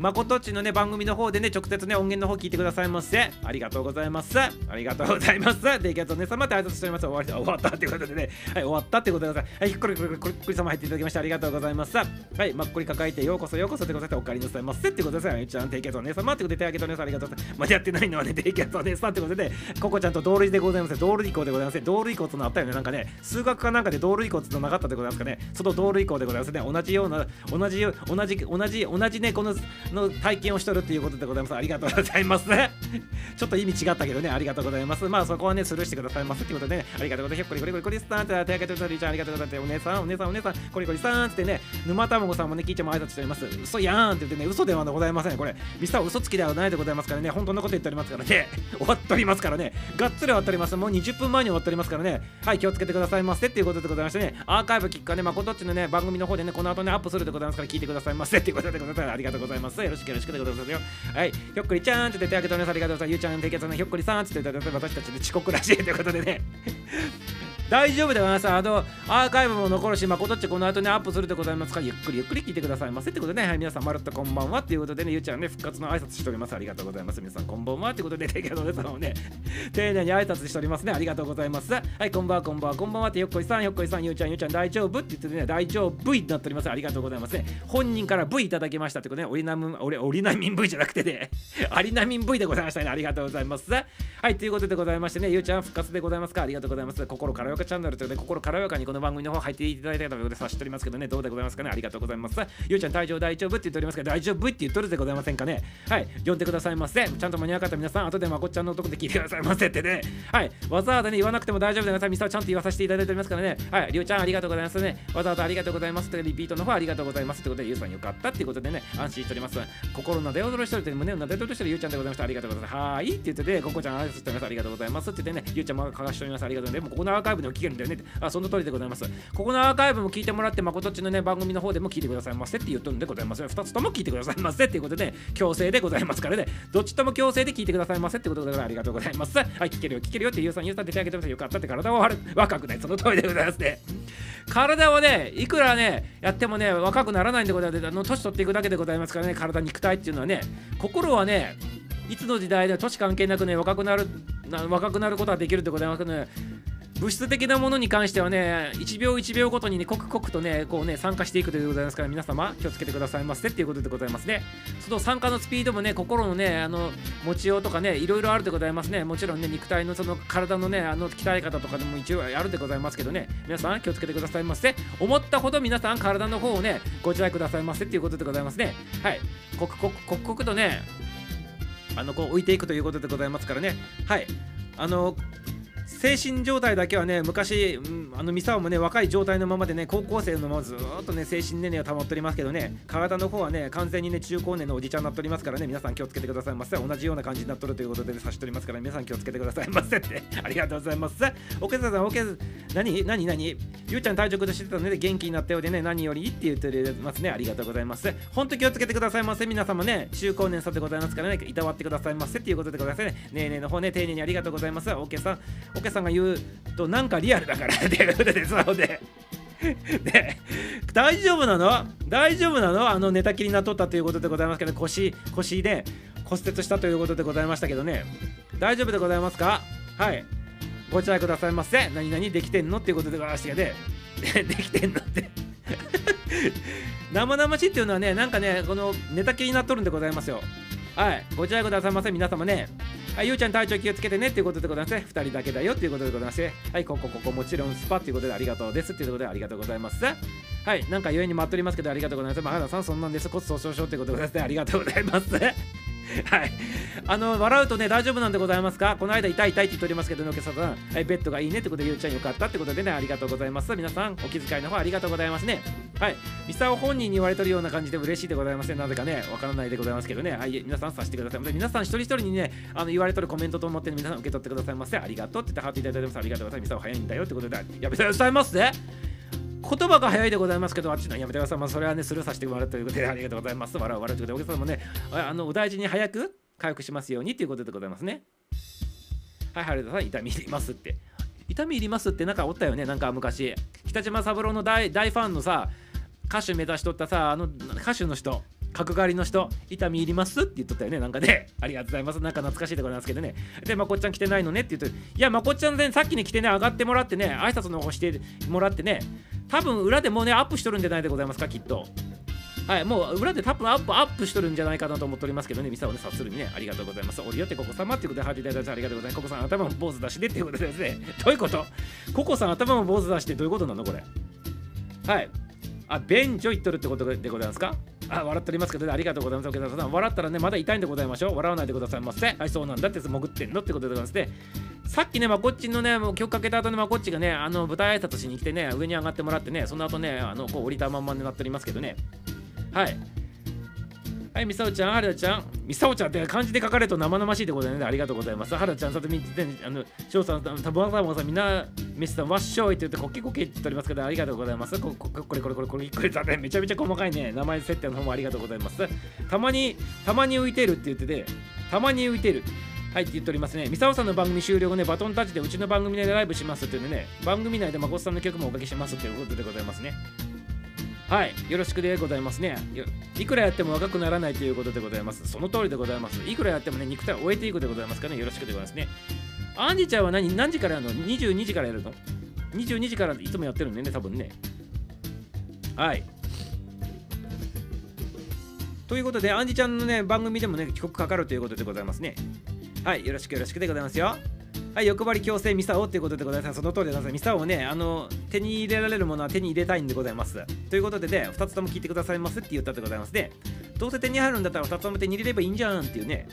まことっちのね、番組の方でね、直接ね、音源の方聞いてくださいませ。ありがとうございます。ありがとうございます。敵圧お姉様で挨拶しております。終わり。終わったってことでね。はい、終わったってことでございます。はい、これ、これ、これ、これ様入っていただきましてありがとうございます。はい、まっこり抱えてようこそようこそでございます。お帰りなさいませってことですよ。ゆちゃん、低血お姉様ってことで手挙げております。ありがとうございます。間に合ってないのはね、低血お姉さんってことで、ココちゃんと同類でございます。同類以降でございます。同類以降とのあったよね。なんかね、数学かなんかで同類以降となかったでございますかね。その同類以降でございますね。同じような、同じ、同じ、同じ、同じね、このの体験をしとるっていうことでございます。ありがとうございます。ちょっと意味違ったけどね、ありがとうございます。まあそこはね、スルーしてくださいますってことでね、ありがとうございます。これこれこれこれさんって手挙げてください。ありがとうございます。お姉さん、お姉さん、お姉さん、これこれさんってね、沼卵さんもね、聞いても挨拶しております。嘘やんって言ってね、嘘ではございません。これ、ミスター嘘つきではないでございますからね、本当のこと言っておりますからね、終わっておりますからね、がっつり終わっております。もう20分前に終わっておりますからね、はい、気をつけてくださいませっていうことでございましてね、アーカイブ聞くかね、まことっちのね、番組の方でね、この後ね、アップするでございますから、聞いてくださいませっていうことでございます。ありがとうございます。よろしくよろしくでございますよ。はい、ひょっこりちゃんって手挙げております。ありがとうございます。ゆうちゃん、低血のひょっこりさんって言って私たちで遅刻らしいということでね。大丈夫でございますあのアーカイブも残るしまことっちこの後ねアップするでございますか。らゆっくりゆっくり聞いてくださいませ。ってことでねはい皆さんまるっとこんばんはっていうことでねゆうちゃんね復活の挨拶しております。ありがとうございます。皆さんこんばんはってことでテケドレさんをね 丁寧に挨拶しておりますね。ありがとうございます。はいこんばんはこんばんはこんばんはってよっこいさんよっこいさんゆうちゃんゆうちゃん大丈夫って言ってね大丈夫になっております。ありがとうございますね。本人から V いただきましたってことねオリナム俺オリナミン V じゃなくてねアリナミン V でございましたね。ありがとうございます。はいということでございましてねゆうちゃん復活でございますか。ありがとうございます。心軽やかチャンネルということで心軽やかにこの番組の方入っていただいたということで察しておりますけどねどうでございますかねありがとうございます。ゆうちゃん体調大丈夫って言っておりますけど大丈夫って言っとるでございませんかね。はい呼んでくださいませ。ちゃんと間に合わなかった皆さん後でまこちゃんのとこで聞いてくださいませってね。はいわざわざね言わなくても大丈夫で皆さんミサちゃんと言わさせていただいておりますからね。はいりゅうちゃんありがとうございますね。わざわざありがとうございますというリピートの方ありがとうございますということでゆうさんよかったっていうことでね安心しております。心なで踊ろしてると胸をなで踊ろしてるゆうちゃんでございました。ありがとうございます。はいって言っててここちゃんありがとうございます。ありがとうございますって言ってねゆうちゃんもかがしております。ありがとうございます。でもここのアーカイブでも聞けるんだよねってあその通りでございます。ここのアーカイブも聞いてもらってまことっちのね番組の方でも聞いてくださいませって言っとるんでございます。2つとも聞いてくださいませっていうことで強制でございますからね。どっちとも強制で聞いてくださいませってことでありがとうございます。はい聞けるよ聞けるよってゆうさんゆうさん出てあげてくださいよかったって体は若くない。その通りでございますね。体はねいくらねやってもね若くならないんでございます。あの年取っていくだけでございますからね体肉体っていうのはね心はねいつの時代で年関係なくね若くなる若くなることはできるでございますけどね物質的なものに関してはね1秒1秒ごとにね刻々とねこうね参加していくということでございますから皆様気をつけてくださいませっていうことでございますね。その参加のスピードもね心のねあの持ちようとかねいろいろあるでございますね。もちろんね肉体のその体のねあの鍛え方とかでも一応あるでございますけどね。皆さん気をつけてくださいませ。思ったほど皆さん体の方をねご自愛くださいませっていうことでございますね。はい。刻々刻々とねあのこう置いていくということでございますからね。はい。あの精神状態だけはね昔、うん、あのミサオもね若い状態のままでね高校生のままずっとね精神年齢を保っておりますけどね体の方はね完全にね中高年のおじちゃんになっておりますからね皆さん気をつけてくださいませ。同じような感じになっとるということで、ね、差しておりますから皆さん気をつけてくださいませって。ありがとうございます。おけささんおけ何？何？何？ゆうちゃん体調崩してたので元気になったようでね何よりって言ってますね。ありがとうございます。本当気をつけてくださいませ。皆様ね中高年さんでございますからねいたわってくださいませっていうことでございね。ねえねえの方ね丁寧にありがとうございます。おけさん。おけさんが言うとなんかリアルだから っていうことで素直で。で大丈夫なの？大丈夫なの？あの寝たきりになっとったということでございますけど腰腰で骨折したということでございましたけどね。大丈夫でございますか？はい。ご自愛くださいませ。何々できてんの？っていうことでございましたけど。できてんのって。生々しいっていうのはねなんかねこの寝たきりになっとるんでございますよ。はい。ご自愛くださいませ皆様ね。はい、ゆうちゃん体調気をつけてねっていうことでございますね。2人だけだよっていうことでございまして、はい、ここ、ここ、もちろんスパっていうことでありがとうですっていうことでありがとうございます。はい、なんか余韻に待っておりますけどありがとうございます。まあ、原さん、そんなんです。骨粗鬆症ってことでございますね。ありがとうございます。はい。あの、笑うとね、大丈夫なんでございますか？この間、痛い痛いって言っておりますけど、のけささん、はい、ベッドがいいねってことで、ゆうちゃんよかったってことでね、ありがとうございます。皆さん、お気遣いの方ありがとうございますね。はい。ミサオ本人に言われてるような感じで嬉しいでございません。なぜかね、わからないでございますけどね、はい、皆さんさせてください。で皆さん一人一人にね、あの言われてるコメントと思って、皆さん受け取ってくださいませ。ありがとうって言ってハートいただいてます。ありがとうございます。ミサオ早いんだよってことで、やめてくださいませ。言葉が早いでございますけど、あっちのやめてください。まあ、それはね、スルーさせてもらうということで、ありがとうございます。笑う笑うということで、お客様もね、あのお大事に早く回復しますようにということでございますね。はい、原田さん、痛み入りますって。痛み入りますってなんかおったよね、なんか昔。北島三郎の大大ファンのさ、歌手目指しとったさ、あの歌手の人。角刈りの人、痛み入りますって言っとったよね、なんかね。ありがとうございます。なんか懐かしいでございますけどね。で、まこっちゃん来てないのねって言って、いや、まこっちゃんね、さっきに来てね、上がってもらってね、挨拶の方してもらってね、多分裏でもうね、アップしとるんじゃないでございますか、きっと。はい、もう裏で多分アップアップしとるんじゃないかなと思っておりますけどね、ミサをね、察するにね、ありがとうございます。おりよってココ様っていうことで、ハートいただいてありがとうございます。ココさん、頭も坊主出しでっていうことでですね、どういうこと？ココさん、頭も坊主出してどういうことなのこれ？はい。あ、便所行っとるってことでございますか？あ、笑っておりますけど、ね、ありがとうございます。お客さん、笑ったらね、まだ痛いんでございましょう。笑わないでくださいませ。はい、そうなんだって潜ってんのってことでございますね。さっきね、まこっちのね、もう曲かけた後にまこっちがね、あの舞台挨拶しに来てね、上に上がってもらってね、その後ね、あのこう降りたまんまになっておりますけどね。はい。はい、みさおちゃん、はるちゃん。みさおちゃんって漢字で書かれると生々しいでございます。ありがとうございます。はるちゃん、さとみ、あの、しょうさん、たぶんさん、さん、みんな、ミスさん、わっしょいって言って、こっけこけって言っておりますけど、ありがとうございます。こここれこれこれこれ、これだね、めちゃめちゃ細かいね、名前設定の方もありがとうございます。たまに、たまに浮いてるって言ってて、たまに浮いてる。はいって言っておりますね。ミサオさんの番組終了後ね、バトンタッチでうちの番組でライブしますっていうね、番組内で誠さんの曲もおかけしますということでございますね。はい、よろしくでございますね。いくらやっても若くならないということでございます。その通りでございます。いくらやってもね、肉体を終えていくでございますからね、よろしくでございますね。アンジちゃんは何？何時からやるの ?22 時からやるの ?22 時からいつもやってるんだよね、多分ね。はい。ということで、アンジちゃんのね、番組でもね、帰国かかるということでございますね。はい、よろしくよろしくでございますよ。はい、欲張り強制ミサオということでございます。その通りでございます。ミサオをね、あの、手に入れられるものは手に入れたいんでございます。ということでね、2つとも聞いてくださいませって言ったでございますね。どうせ手に入るんだったら2つとも手に入れればいいんじゃんっていうね。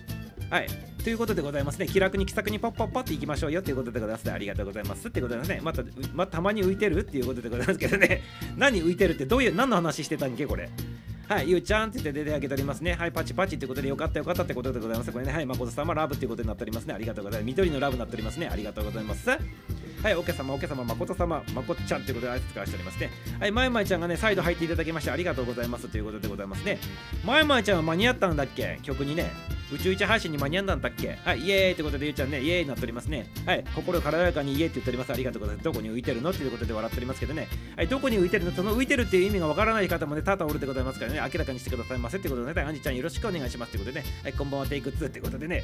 はい。ということでございますね。気楽に気さくにパッパッパっていきましょうよっていうことでございます、ね。ありがとうございますってことでね。また、またまに浮いてるっていうことでございますけどね。何浮いてるってどういう、何の話してたんけこれ。はい、ゆうちゃんって言って出てあげておりますね。はい、パチパチってことでよかったよかったってことでございます。これね、はい、誠様ラブっていうことになっておりますね。ありがとうございます。緑のラブになっておりますね。ありがとうございます。はい、おけさま、おけさま、まことさ、ままこっちゃんということで挨拶からしておりますね。はい、まいまいちゃんがね、再度入っていただきましてありがとうございますということでございますね。まいまいちゃんは間に合ったんだっけ？曲にね。宇宙一配信に間に合ったんだっけ？はい、イエーイということでゆうちゃんね、イエーイになっておりますね。はい、心軽やかにイエーって言っております。ありがとうございます。どこに浮いてるの？っていうことで笑っておりますけどね。はい、どこに浮いてるの？その浮いてるっていう意味がわからない方もね、多々おるでございますからね、明らかにしてくださいませってことでね、アンジちゃんよろしくお願いしますってことでね、はい、こんばんはテイク2ってことでね、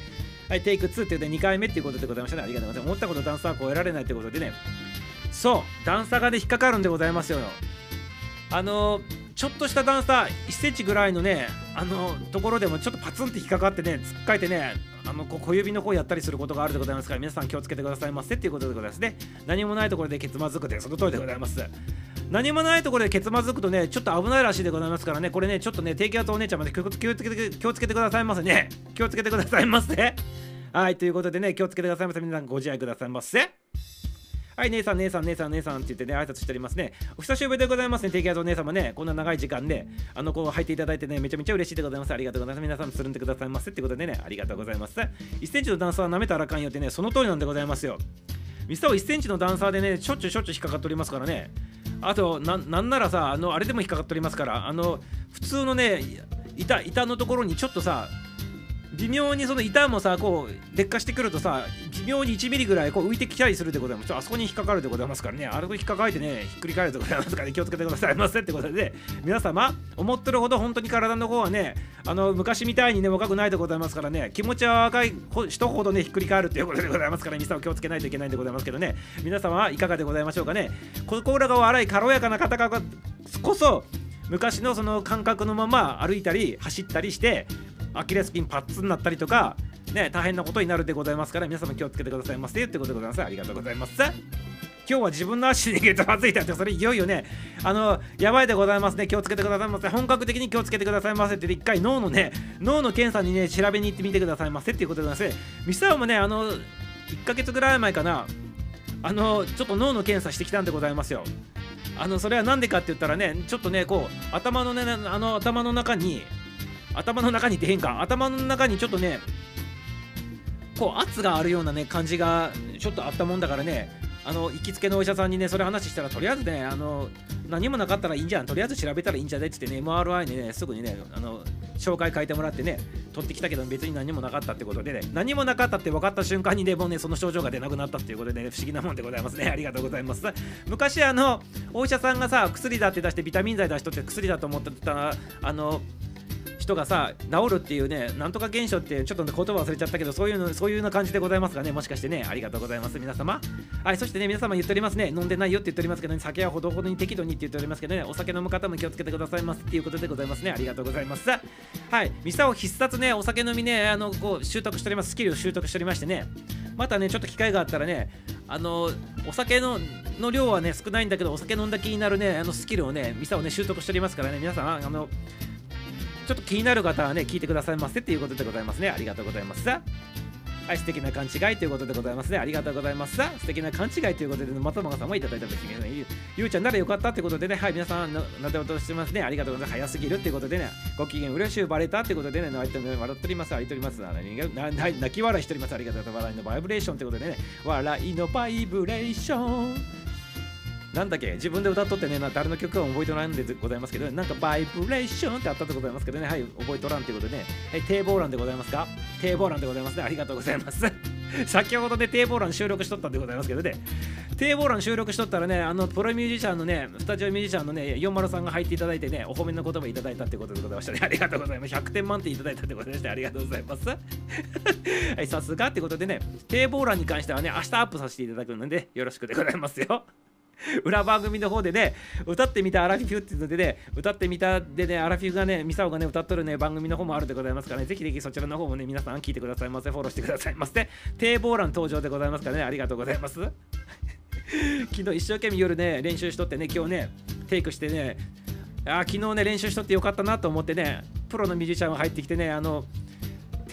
はい、テイク2って言って2回目っていうことでございましたね。ありがとうございます。思ったことダンサー超えられないってことでね、そう、段差がね、引っかかるんでございますよ。あのちょっとした段差1センチぐらいのねあのところでもちょっとパツンって引っかかってねつっかえてねあのこ小指の方やったりすることがあるでございますから皆さん気をつけてくださいませっていうことでございますね。何もないところでケツまずくでその通りでございます。何もないところでケツまずくとねちょっと危ないらしいでございますからねこれねちょっとね低気圧お姉ちゃんまで気をつけて気をつけてくださいませね。気をつけてくださいませ。はいということでね気をつけてくださいませ。皆さんご自愛くださいませ。はい、姉さん、姉さん、姉さん、姉さんって言ってね、挨拶しておりますね。お久しぶりでございますね、低気圧お姉様ね。こんな長い時間ね、あの、こう入っていただいてね、めちゃめちゃ嬉しいでございます。ありがとうございます。皆さん、つるんでくださいませってことでね、ありがとうございます。1センチの段差は舐めたらあかんよってね、その通りなんでございますよ。ミスター1センチの段差でね、しょっちゅうしょっちゅう引っかかっておりますからね。あと、ななんならさ、あの、あれでも引っかかっておりますから、あの、普通のね、板、板のところにちょっとさ、微妙にその板もさこう劣化してくるとさ微妙に1ミリぐらいこう浮いてきたりするでございますあそこに引っかかるでございますからね。あれと引っかかえてねひっくり返るでございますから、ね、気をつけてください。ませってことで、ね、皆様思ってるほど本当に体の方はねあの昔みたいにね若くないでございますからね。気持ちは若い人ほどねひっくり返るっていうことでございますから皆さん気をつけないといけないんでございますけどね。皆様はいかがでございましょうかね。心が荒い軽やかな方がこそ昔のその感覚のまま歩いたり走ったりしてアキレス腱パッツンになったりとかね大変なことになるでございますから皆様気をつけてくださいませ。ってことでございます。ありがとうございます。今日は自分の足にゲつまずいたってそれいよいよね。あのやばいでございますね。気をつけてくださいませ。本格的に気をつけてくださいませ。って一回脳のね脳の検査にね調べに行ってみてくださいませ。っていうことでございます。ミスターもねあの1ヶ月ぐらい前かな。あのちょっと脳の検査してきたんでございますよ。あのそれは何でかって言ったらねちょっとねこう頭のねあの頭の中に頭の中にって変か。頭の中にちょっとねこう圧があるようなね感じがちょっとあったもんだからね。あの行きつけのお医者さんにねそれ話したらとりあえずねあの何もなかったらいいんじゃん。とりあえず調べたらいいんじゃねって言ってね MRI にねすぐにねあの紹介書いてもらってね取ってきたけど別に何もなかったってことでね何もなかったって分かった瞬間にでもねその症状が出なくなったっていうことでね不思議なもんでございますね。ありがとうございます。昔あのお医者さんがさ薬だって出してビタミン剤出しとって薬だと思ってたあの人がさ治るっていうねなんとか現象ってちょっと、言葉忘れちゃったけどそういうのそういうような感じでございますがねもしかしてね。ありがとうございます皆様。はいそしてね皆様言っておりますね。飲んでないよって言っておりますけどね。酒はほどほどに適度にって言っておりますけどね。お酒飲む方も気をつけてくださいますっていうことでございますね。ありがとうございます。はいミサを必殺ねお酒飲みねあのこう習得しております。スキルを習得しておりましてね。またねちょっと機会があったらねあのお酒のの量はね少ないんだけどお酒飲んだ気になるねあのスキルをねミサをね習得しておりますからね。皆さんあのちょっと気になる方はね、聞いてくださいませっていうことでございますね。ありがとうございますさ。はい、素敵な勘違いということでございますね。ありがとうございます。さ素敵な勘違いということで、松永さんもいただいたんですけどね、ゆうちゃんならよかったってことでね、はい、皆さん、なで落としてますね。ありがとうございます。早すぎるっていうことでね、ご機嫌嬉しゅうバレたってことでね、泣いて笑っております。笑っております。泣き笑いしております。ありがとうございます。笑いのバイブレーションってことでね、笑いのバイブレーション。なんだっけ？自分で歌っとってね。誰の曲か覚えておらんでございますけどなんかバイブレーションってあったでございますけどね。はい覚えとらんということでね。はい堤防欄でございますか？堤防欄でございますね。ありがとうございます。先ほどね堤防欄収録しとったんでございますけどね。堤防欄収録しとったらねあのプロミュージシャンのねスタジオミュージシャンのね40さんが入っていただいてねお褒めの言葉 いただいたってことでございましたね。ありがとうございます。100点満点いただいたってことでしてありがとうございます。はいさすがってことでね堤防欄に関してはね明日アップさせていただくのでよろしくでございますよ。裏番組の方でね、歌ってみたアラフィフっていうのでね、歌ってみたでね、アラフィフがね、ミサオがね、歌っとるね、番組の方もあるでございますからね、ぜひぜひそちらの方もね、皆さん聞いてくださいませ、フォローしてくださいませ。堤防欄登場でございますからね、ありがとうございます。昨日一生懸命夜ね、練習しとってね、今日ね、テイクしてね、あ昨日ね、練習しとってよかったなと思ってね、プロのミュージシャンが入ってきてね、あの、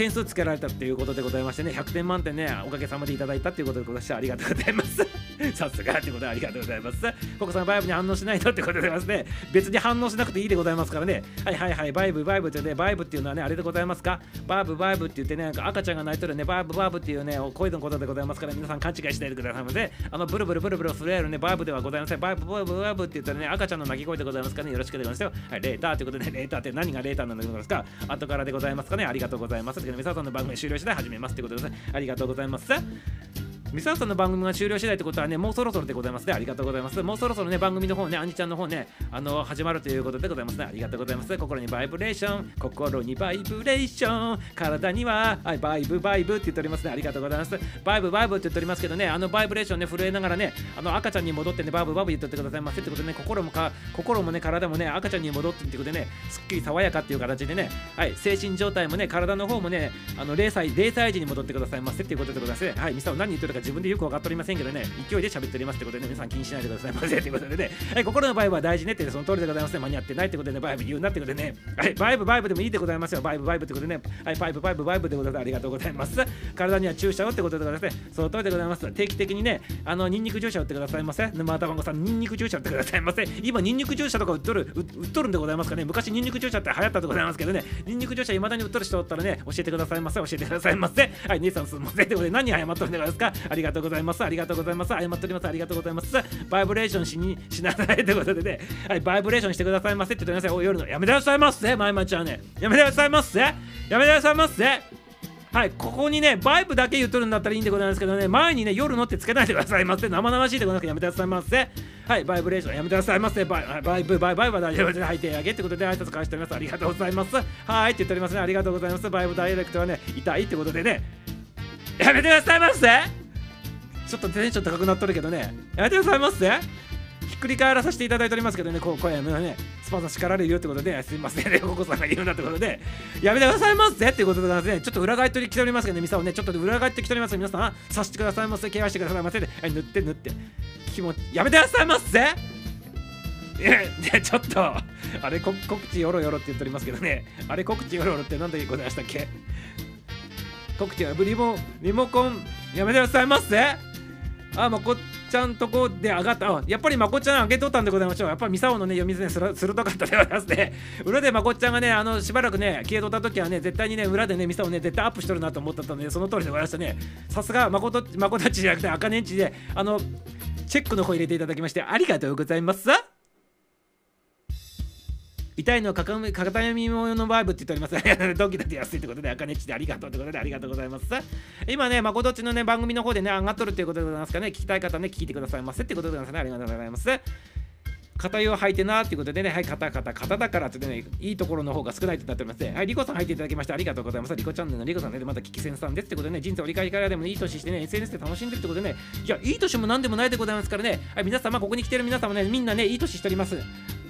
点数つけられたっていうことでございましてね、100点満点ね、おかげさまでいただいたっていうことでございまして、ありがとうございます。さすがってことでありがとうございます。ココさん、バイブに反応しないとってことでございますね。別に反応しなくていいでございますからね。はいはいはい、バイブ、バイブってね、バイブっていうのはね、あれでございますか？バイブ、バイブって言ってね、なんか赤ちゃんが泣いとるね、バイブ、バイブっていうね、声のことでございますから、皆さん勘違いしないでくださいませ。あの、ブルブルブルブル震えるね、バイブではございません。バイブ、バイブ、バイブって言ったらね、赤ちゃんの泣き声でございますからね、よろしくでございますよ。はい、レーターということで、レーターって何がレーターなのですか？後からでございますかね、ありがとうございます。皆さんの番組終了次第始めますということで、ありがとうございます。ミサさんの番組が終了次第ってことはね、もうそろそろでございますね。ありがとうございます。もうそろそろね、番組の方ね、アニちゃんの方ね、あの、始まるということでございますね。ありがとうございます。心にバイブレーション、心にバイブレーション、体には、はい、バイブバイブって言っておりますね。ありがとうございます。バイブバイブって言っておりますけどね、あのバイブレーションね、震えながらね、あの赤ちゃんに戻ってね、バイブバイブ言ってってくださいませってことでね、心もか、心もね、体もね、赤ちゃんに戻ってってことでね、すっきり爽やかっていう形でね、はい、精神状態もね、体の方もね、あの0歳、0歳児に戻ってくださいませっていうことでございますね。はい、ミサを何言ってるか自分でよく分かっておりませんけどね、勢いで喋っておりますってことで、ね、皆さん気にしないでくださいませということでね、はい、心のバイブは大事ねってその通りでございますね、間に合ってないってことでね、バイブ言うなってことでね、はい、バイブバイブでもいいでございますよ、バイブバイブってことでね、はい、バイブバイブバイブでございますありがとうございます。体には注射をってことでございますね、その通りでございます。定期的にね、あの、ニンニク注射を打ってくださいませ。沼田番さん、ニンニク注射打ってくださいませ。今、ニンニク注射とか打っとる、打っとるんでございますかね、昔ニンニク注射って流行ったでございますけどね、ニンニク注射いまだに打っとる人おったらね、教えてくださいませ、教えてくださいませ。はい、姉さんすみません。ということで、何謝っとるんでございますかありがとうございます。ありがとうございます。謝っております。ありがとうございます。バイブレーションしにしなさいということでね、はい、バイブレーションしてくださいませって言ってください。お夜のやめてくださいませ、前町はね。やめてくださいませ。やめてくださいませ。はい、ここにね、バイブだけ言っとるんだったらいいんでございますけどね、前にね、夜のってつけないでくださいませ。生々しいでございますやめてくださいませ。はい、バイブレーションやめてくださいませ。バイバイブ、バイバイは大丈夫で、はい、手上げってことで挨拶返しております。ありがとうございます。はいって言っておりますね。ありがとうございます。バイブダイレクトはね、痛いってことでね、やめてくださいませ。ちょっとテンション高くなっとるけどね、やめてくださいませ。ひっくり返らさせていただいておりますけどね、こう声のね、スパンさん叱られるよってことで、すいません。ね、ココさんが言うんだってことで、やめてくださいませ。っていうことでございますね、ちょっと裏返ってきておりますけどね、ミサをね、ちょっと裏返ってきております皆さん、さしてくださいませ、ケアしてくださいませ。で、はい、塗って塗って、気持ち、やめてくださいませ。え、ちょっと、あれ、告知よろよろって言っておりますけどね、あれ、告知よろよろって何でございましたっけ。告知はリモリモコン。やめてくださいませ。あ、まこちゃんとこで上がった。あ、やっぱりまこちゃん上げとったんでございましょう。やっぱりミサオのね、読みずね、鋭かったでございますね。裏でまこっちゃんがね、あの、しばらくね、消えとった時はね、絶対にね、裏でね、ミサオね、絶対アップしとるなと思ったので、その通りでございましたね。さすが、まこと、まこたちじゃなくて、あかねんちで、あの、チェックの方入れていただきまして、ありがとうございます。痛いの片読み物のバイブって言っております。ドキドキ安いってことで、あかねちでありがとうってことでありがとうございます。今ね、まことちのね、番組の方でね、上がっとるっていうことでございますかね、聞きたい方ね、聞いてくださいませってことでございますね。ありがとうございます。片湯を履いてなっていうことでね、はい、肩、肩、肩だからってね、いいところの方が少ないってなってますね。はい、リコさん入っていただきましてありがとうございます。リコチャンネルのリコさんね、また聞き戦さんですってことでね、人生折り返しからでも、いい年してね、SNS で楽しんでるってことでね、いや、いい年も何でもないでございますからね、はい、皆様、ここに来てる皆様ね、みんなね、いい年しております。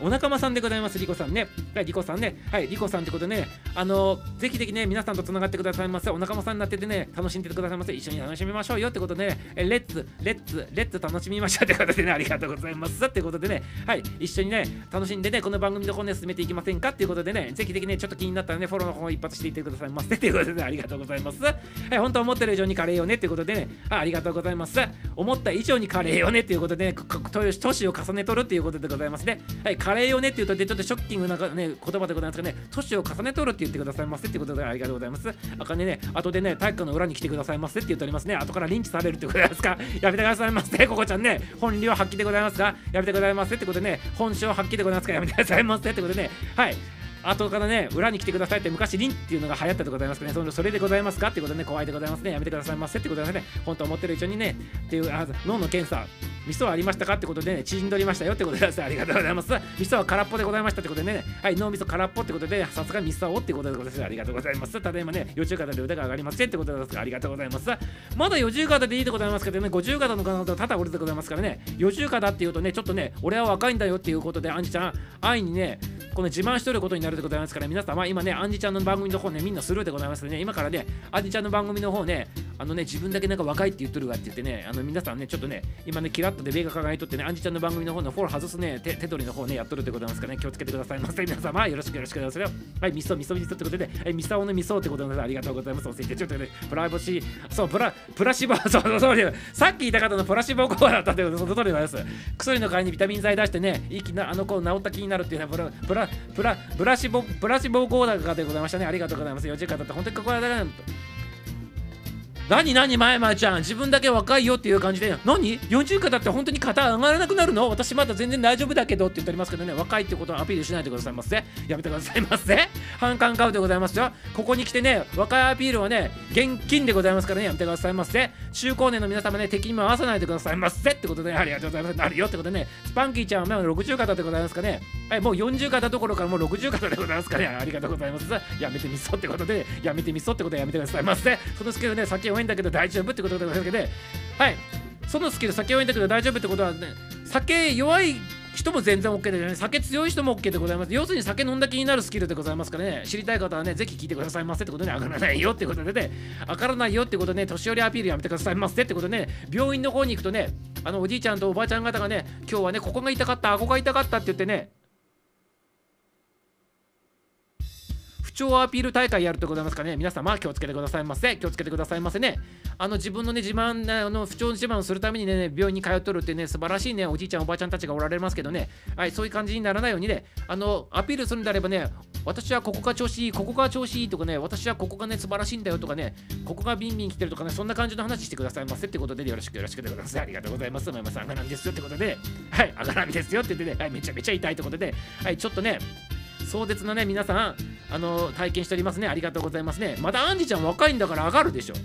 お仲間さんでございます、リコさんね。はい、リコさんね。はい、リコさんってことでね、あのぜひぜひね、皆さんとつながってくださいませ。お仲間さんになっててね、楽しんでてくださいませ。一緒に楽しみましょうよってことでね、レッツ、レッツ、レッツ楽しみましょうってことでね、ありがとうございます。ってことでね、はい、一緒にね、楽しんでね、この番組の方ね、進めていきませんかっていうことでね、ぜひぜひね、ちょっと気になったらね、フォローの方一発していってくださいませ。っていうことでね、ありがとうございます。はい、本当思ってる以上にカレーよねっていうことでね、あありがとうございます。思った以上にカレーよねっていうことでね、年を重ねとるっていうことでございますね。はい、カレーよねって言うとねちょっとショッキングなね言葉でございますがね年を重ねとるって言ってくださいませってことでありがとうございますあかねね後でね体育館の裏に来てくださいませって言っておりますね後からリンチされるってことですか？やめてくださいませここちゃんね本領発揮でございますがやめてくださいませってことでね本性発揮でございますからやめてください。ませってことでね。はい。後からね、裏に来てくださいって昔、リンっていうのが流行ったでございますかね、そのそれでございますかってことでね、怖いでございますね、やめてくださいませってことでね、本当思ってる一緒にね、っていうあ脳の検査、味噌はありましたかってことでね、縮んどりましたよってことでありがとうございます。味噌は空っぽでございましたってことでね、はい、脳みそ空っぽってことで、さすが味噌をってことでございます。ありがとうございます。ただいまね、40型で腕が上がりませんってことですありがとうございます。まだ40型でいいでございますけどね、50型の方と多々おるでございますからね、40型っていうとね、ちょっとね、俺は若いんだよっていうことで、アンジちゃん、愛にね、この自慢しとることになるでございますから、皆様、今ね、アンジちゃんの番組の方ね、みんなスルーでございますね、今からね、アンジちゃんの番組の方ね、あのね、自分だけなんか若いって言っとるわって言ってね、あの皆さんね、ちょっとね、今ね、キラッとで目が輝いとってね、アンジちゃんの番組の方のフォロー外すね、手手取りの方ね、やっとるでございますからね、気をつけてくださいませ。皆様、よろしくよろしくお願いします。はい、みそ、みそ、みそってことで、はい、みさおのみそってことで、ありがとうございます。教えて、ちょっとね、プライバシー、そう、プラ、プラシボ、そう、そう、そう、さっき言った方のプラシボコアだったってこと、その通りでございます。薬の代わりにビタミン剤出してね、いい気な、あの子治った気になるっていうのは、プラ、プラ、プラ、プラボ、プラシボコーダーでございましたね。ありがとうございます。4時間だった本当にここはだから、何何前々ちゃん自分だけ若いよっていう感じで何 ?40 かだって本当に肩上がらなくなるの？私まだ全然大丈夫だけどって言っておりますけどね。若いってことをアピールしないでくださいませ。やめてくださいませ。反感買うでございますよ。ここに来てね若いアピールはね現金でございますからね。やめてくださいませ。中高年の皆様ね敵に回さないでくださいませ。ってことでありがとうございます。なるよってことでね。スパンキーちゃんはもう60型でございますかね。はいもう40型どころからもう60型でございますかね。ありがとうございます。やめてみそってことでやめてみそってことでやめてくださいませ。そのスキルね酒弱いんだけど大丈夫ってことでございますけどはい。そのスキル酒弱いんだけど大丈夫ってことはね酒弱い人も全然 OK でね酒強い人も OK でございます。要するに酒飲んだ気になるスキルでございますからね。知りたい方はねぜひ聞いてくださいませってことで、ね、上がらないよってことでね上がらないよってことでね年寄りアピールやめてくださいませってことでね病院の方に行くとねあのおじいちゃんとおばあちゃん方がね今日はねここが痛かった顎が痛かったって言ってね不調アピール大会やるとございますかね。皆様気をつけてくださいませ。気をつけてくださいませね。あの自分のね自慢あの不調自慢をするためにね病院に通っとるってね素晴らしいねおじいちゃんおばあちゃんたちがおられますけどね。はいそういう感じにならないようにねあのアピールするんであればね私はここが調子いいここが調子いいとかね私はここがね素晴らしいんだよとかねここがビンビン来てるとかねそんな感じの話してくださいませ。ってことでよろしくよろしくでございます。ありがとうございます。ままさんがなんですよ。ってことではいあがなんですよ。って言ってねはいめちゃめちゃ痛いってことではいちょっとね壮絶なね皆さんあの体験しておりますね。ありがとうございますね。またアンジちゃん若いんだから上がるでしょ。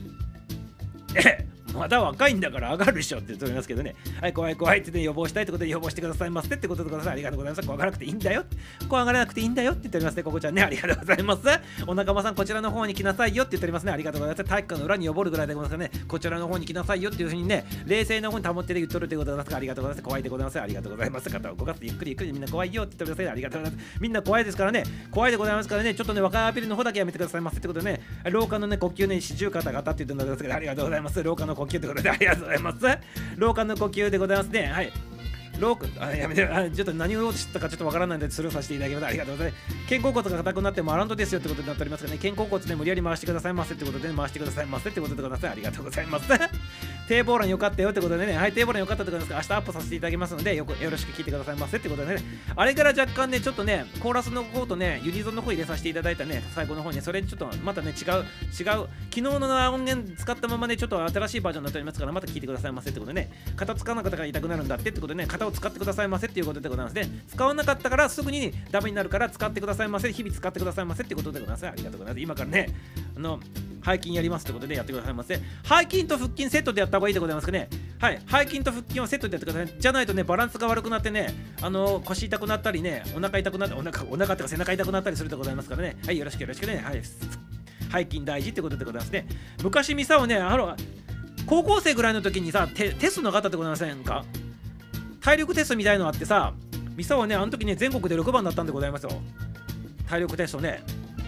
えまだ若いんだから上がるでしょって言っておりますけどね。はい、怖い怖いってね、予防したいってことで予防してくださいませってことでください。ありがとうございます。怖がらなくていいんだよ。怖がらなくていいんだよって言っておりますね。ここちゃんね、ありがとうございます。お仲間さん、こちらの方に来なさいよって言っておりますね。ありがとうございます。体育館の裏に登るぐらいでございますね、こちらの方に来なさいよっていうふうにね、冷静な方に保ってで言っとるということでございますか、ありがとうございます。怖いでございます。ありがとうございます。肩を動かすゆっくりゆっくりみんな怖いよって言っておりますね。ありがとうございます。みんな怖いですからね、怖いでございますからね、ちょっとね、若いアピールの方だけやめてくださいませってことでね、廊下のね、呼吸ね、四十肩型って言ってるんですけど、ありがとうございます。廊下の呼吸ってことで、ありがとうございます。廊下の呼吸でございますね。はい。ロークあやめてあちょっと何を言おうとしたかちょっとわからないのでスルーさせていただきます。ありがとうございます。肩甲骨が硬くなってもアランドですよってことになっておりますがね。肩甲骨ね無理やり回してください。ませってことで、ね、回してください。ませってことでございありがとうございます。低ボーランよかったよってことでね。はい低ボーランよかったってことですが明日アップさせていただきますのでよくよろしく聞いてくださいませってことでね。あれから若干ねちょっとねコーラスの方とねユニゾンの方入れさせていただいたね最後の方に。それちょっとまたね違う違う昨日の音源使ったままねちょっと新しいバージョンになっておりますからまた聞いてくださいませってことでね。肩使わなかったから痛くなるんだってってことでねを使ってくださいませっていうことでございますね。使わなかったからすぐにダメになるから使ってくださいませ日々使ってくださいませってことでございます。ありがとうございます。今からねあの背筋やりますってことでやってくださいませ。背筋と腹筋セットでやった方がいいでございますかね。はい。背筋と腹筋はセットでやってください。じゃないとねバランスが悪くなってねあの腰痛くなったりねお腹痛くなってお腹お腹とか背中痛くなったりするでございますからね。はい。よろしくよろしくね。はい。背筋大事ってことでございますね。昔ミサをねあの高校生ぐらいの時にさテテストの方ってございませんか？体力テストみたいのあってさミサはねあの時ね全国で6番だったんでございますよ。体力テストね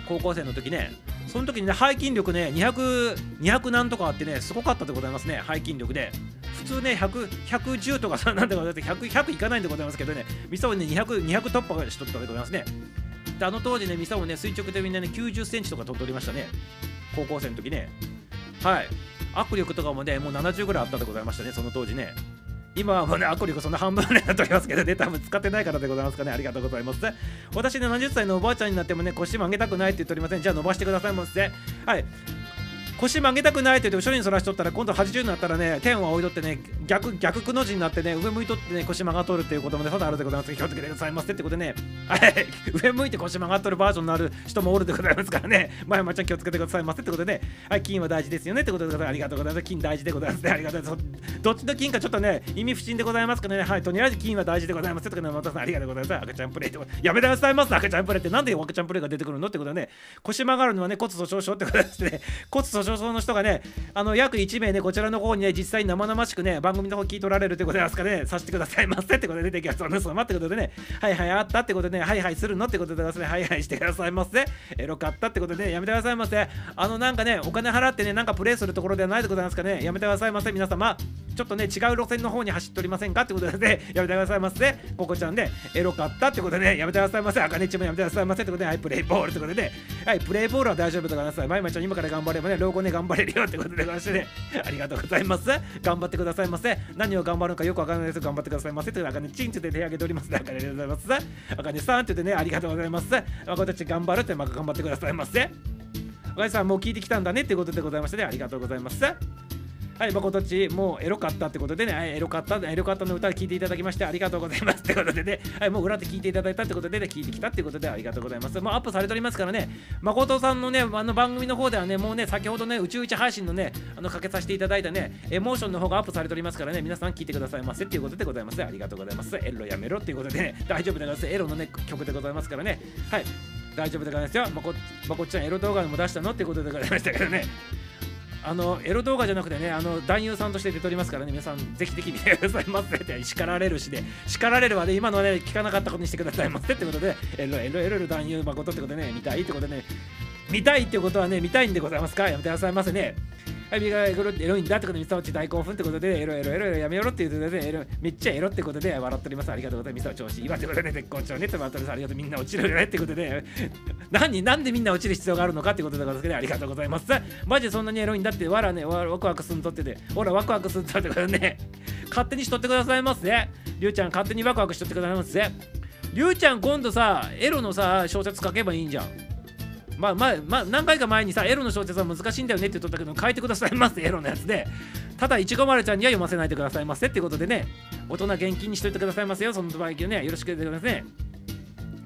高校生の時ね。その時にね背筋力ね200 200何とかあってねすごかったでございますね。背筋力で。普通ね100 110とかさなんだかだって 100, 100いかないんでございますけどね。ミサはね200 200突破しとったでございますね。であの当時ねミサもね垂直でみんなね90センチとか取っておりましたね。高校生の時ね。はい。握力とかもねもう70ぐらいあったでございましたねその当時ね。今はもうね、アコリコそんな半分ぐらいになっておりますけどね、多分使ってないからでございますかね。ありがとうございます。私ね、70歳のおばあちゃんになってもね、腰曲げたくないって言っておりません。じゃあ伸ばしてくださいませ。はい。腰曲げたくないって言って後ろにそらしとったら今度80になったらね天を置いとってね逆逆くの字になってね上向いとってね腰曲がっとるっていうこともねただあるでございます。気をつけてくださいませってことでね。はい。上向いて腰曲がっとるバージョンのある人もおるでございますからね。前まちゃん気をつけてくださいませってことでね。はい。金は大事ですよねってことでありがとうございます。金大事でございますね。ありがとうございます。どっちの金かちょっとね意味不審でございますからね。はい。とりあえず金は大事でございますってことでまたさんありがとうございます。赤ちゃんプレイってやめてくださいます。赤ちゃんプレイってなんで赤ちゃんプレイが出てくるのってことでね。腰曲がるのはね骨粗鬆症ってことですね。骨粗鬆症の人がねあの約1名ね、こちらの方にね、実際に生々しくね、番組の方聞いとられるということですかね、させてくださいませってことで出てきます。その様ってことでね、はいはいあったってことでね、はいはいするのってことでですね、はいはいしてくださいませ。エロかったってことでね、やめてくださいませ。あのなんかね、お金払ってね、なんかプレイするところではないでございますかね、やめてくださいませ、皆様。ちょっとね、違う路線の方に走っておりませんかってことでね、やめてくださいませ。ここちゃんで、エロかったってことでね、やめてくださいませ。あかねちもやめてくださいませってことで、はい、プレイボールってことでね、はい、プレイボールは大丈夫でございます。まいまいちゃん、今から頑張ればね、老後ね、頑張れるよってことでございましてね、ありがとうございます。頑張ってくださいませ。何を頑張るのかよくわからないです頑張ってくださいませ。というあかね、チンチで手挙げております。あかねでございます。あかねさんって言ってね、ありがとうございます。私たち頑張るって、まあ、頑張ってくださいませ。あかさん、もう聞いてきたんだねってことでございましてね、ありがとうございます。はい、まことち、もうエロかったってことでね、はい、エロかった、エロかったの歌聞いていただきましてありがとうございますってことでね、はい、もう裏で聞いていただいたってことで、ね、聞いてきたってことでありがとうございます。もうアップされておりますからね、誠さんのね、あの番組の方ではね、もうね、先ほどね、宇宙一配信のね、あのかけさせていただいたね、エモーションの方がアップされておりますからね、皆さん聞いてくださいませっていうことでございます。ありがとうございます。エロやめろっていうことでね、大丈夫でございます。エロのね、曲でございますからね、はい、大丈夫でございますよ。まこまこっちゃん、エロ動画でも出したのってことでございましたけどね。あのエロ動画じゃなくてね、あの男優さんとして出ておりますからね、皆さんぜひぜひ見てくださいませって叱られるしで、叱られるはね、今のはね、聞かなかったことにしてくださいませってことで、エロエロエロエロ男優誠ってことでね、見たいってことでね、見たいってことはね、見たいんでございますか？やめてくださいませね。はい、ミがエロエロいんだってことで、ミサオチ大興奮ってことで、エロエロエロエロやめろって言うとね、エロめっちゃエロってことで笑っております。ありがとうございます。ミサオ調子いいわってことでね、絶好調ねってまたありがとう。みんな落ちるよねってことで、何、なんでみんな落ちる必要があるのかってことでございますけど、ありがとうございます。マジでそんなにエロいんだって、わらね、わワクワクすんとってて、ほら、ワクワクすんとってことでね、勝手にしとってくださいますね。りゅうちゃん、勝手にワクワクしとってくださいますね。りゅうちゃん、今度さ、エロのさ、小説書けばいいんじゃん。まあまあまあ何回か前にさエロの小説は難しいんだよねって言っとったけど書いてくださいませエロのやつで。ただいちごまるちゃんには読ませないでくださいませってことでね大人厳禁にしといてくださいませよその場合ね。よろしくお願いしますね。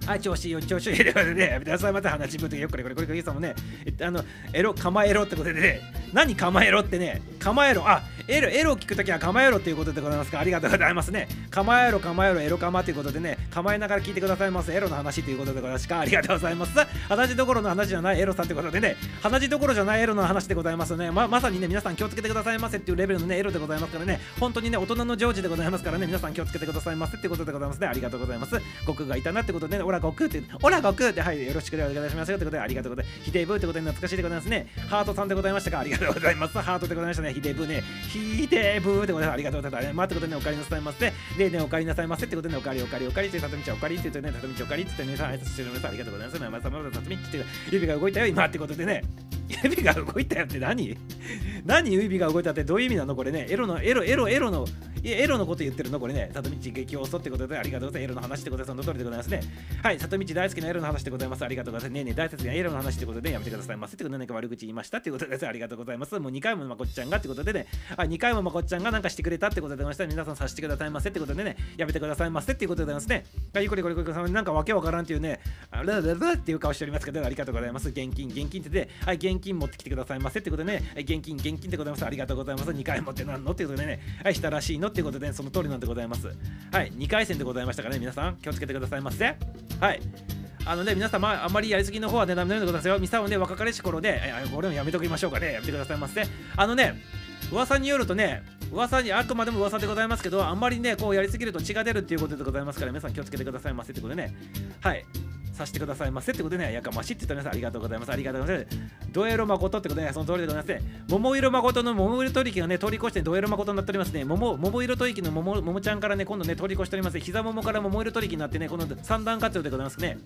はい、調子いいよ、調子いいで、ね、やめてください。また話ぶってよ、これこれこれこれさんもね、あの、エロ、構えろってことでね、何構えろってね、構えろ、あ、エロ、エロを聞くときは構えろっていうことでございますか。ありがとうございますね。構えろ、構えろ、エロ構ということでね、構えながら聞いてくださいます。エロの話ということでございますか。ありがとうございます。話どころの話じゃないエロさんってことでね、話どころじゃないエロの話でございますね。ままさにね、皆さん気をつけてくださいませっていうレベルのね、エロでございますからね、本当にね、大人の常時でございますからね、皆さん気をつけてくださいませってことでございますね。ありがとうございます。悟空がいたなってことでね、オラ悟空って、オラ悟空って、はい、よろしくお願いしますよってことで、ありがとうございます。ヒデブーってことで懐かしいでございますね。ハートさんでございましたか？ありがとうございます。ハートでございましたね。ヒデブーね。ヒデブーってことで、ありがとうございます。まあ、ってことでね、お帰りなさいませ。で、ね、お帰りなさいませってことでね、お帰りお帰りお帰りって、さとみちゃんお帰りって言ってね、さとみちゃんお帰りって言ってね、さ、挨拶しておりま。ありがとうございます。まあ、まあ、ま、さとみって指が動いたよ、今ってことでね。指が動いたよって何何指が動いたってどういう意味なのこれね。エロの、エロ、エロ、エロの、エロのこと言ってるのこれね。里道激オスってことでありがとうございます。エロの話ってことでその通りでございますね。はい、里道大好きなエロの話でございます。ありがとうございます。ねえねえ大切なエロの話ってことでやめてくださいませ。ってことで何か悪口言いましたってことです。ありがとうございます。もう2回もまこっちゃんがってことでね、あ2回もまこっちゃんがなんかしてくれたってことでございました。皆さんさせてくださいませってことでね、やめてくださいませっていうことでございますね。はい、これこれこれこれ、なんかわけわからんっていうね、あラララっていう顔しておりますけど、ありがとうございます。現金、現金ってで、はい、現金持ってきてくださいませってことでね、現金、現金でございます。ありがとうございます。2回持ってなんの？っていうことでね、はい、したらしいの？っていうことで、ね、その通りなんでございます。はい、2回戦でございましたからね、皆さん気をつけてくださいませ。はい。あのね、皆様、あまりやりすぎの方はね、ダメなようでございよ。ミサオね、若かりし頃で、えこれもやめときましょうかね。やめてくださいませ。あのね、噂によるとね、噂にあくまでも噂でございますけど、あんまりね、こうやりすぎると血が出るっていうことでございますから、皆さん気をつけてくださいませってことでね。はい。させてくださいませってことでね、やかましいって言った皆さんありがとうございます。ありがとうございます。ドエロ誠ってことでね、その通りでございますね。桃色誠の桃色取引がね、通り越してドエロ誠になっておりますね。桃桃色取引の桃桃ちゃんからね、今度ね、通り越しております。膝桃から桃色取引になってね、この三段活用でございますね。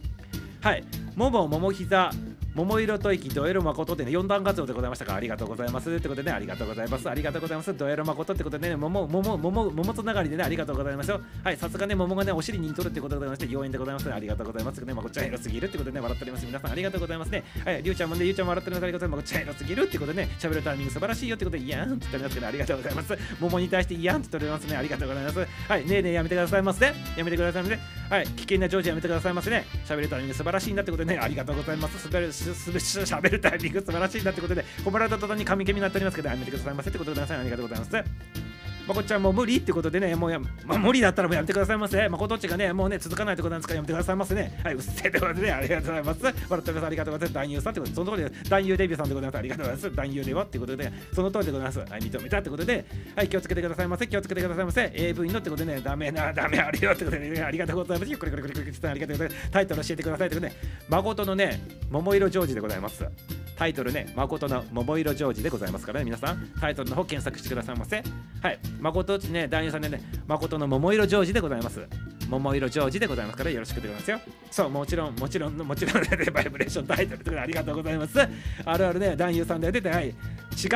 はい。桃、桃膝、桃色吐息ドエロ誠ってね4段活動でございましたかありがとうございます。ってことでねありがとうございます。ありがとうございますドエロ誠ってことでね桃桃桃桃つながりでねありがとうございますよ。はいさすがね桃がねお尻に似とるってことでございまして妖艶でございます。ねありがとうございます。ねまこっちゃんエロすぎるってことでね笑っております皆さん。ありがとうございますね。はいりゅうちゃんもねりゅうちゃんも笑っておりますありがとうございますまこっちゃんエロすぎるってことでね喋るタイミング素晴らしいよってことでいやんって言っておりますけどありがとうございます。桃に対していやんって言っておりますね。ありがとうございます。はいねえねえやめてくださいませ。ねやめてくださいませ。はい危険なジョージやめてくださいませね喋るタイミング素晴らしいんだってことでねありがとうございます。すべるすすべしゃべるタイミング素晴らしいなってことで褒められた途端に神気になっておりますけどやめてくださいませってことでございますありがとうございます。まこっちゃんもう無理ってことでね、もうや、まあ、無理だったらもうやめてくださいませ。まこどっちがね、もうね、続かないってことなんですからやめてくださいませね。はい、うっせえってことでね、ありがとうございます。笑っております。ありがとうございます。男優さんってことで、そのところで男優デビューさんでございます。ありがとうございます。男優ではってことで、その通りでございます。はい、認めたってことで、はい、気をつけてくださいませ。気をつけてくださいませ。AV のってことでね、ダメな、ダメあるよってことでね、ありがとうございます。ゆっくりくりくりくりくりありがとうございます。タイトル教えてくださいってことで、誠のね、桃色ジョージでございます。タイトルね、誠の桃色ジョージでございますからね、皆さん、タイトルの方検索してくださいませ。はい、誠ね、男優さんでね、誠の桃色ジョージでございます。桃色ジョージでございますからよろしくでございますよ。そう、もちろん、もちろん、もちろん、ね、バイブレーションタイトルとかありがとうございます。あるあるね、男優さんで出て、はい、違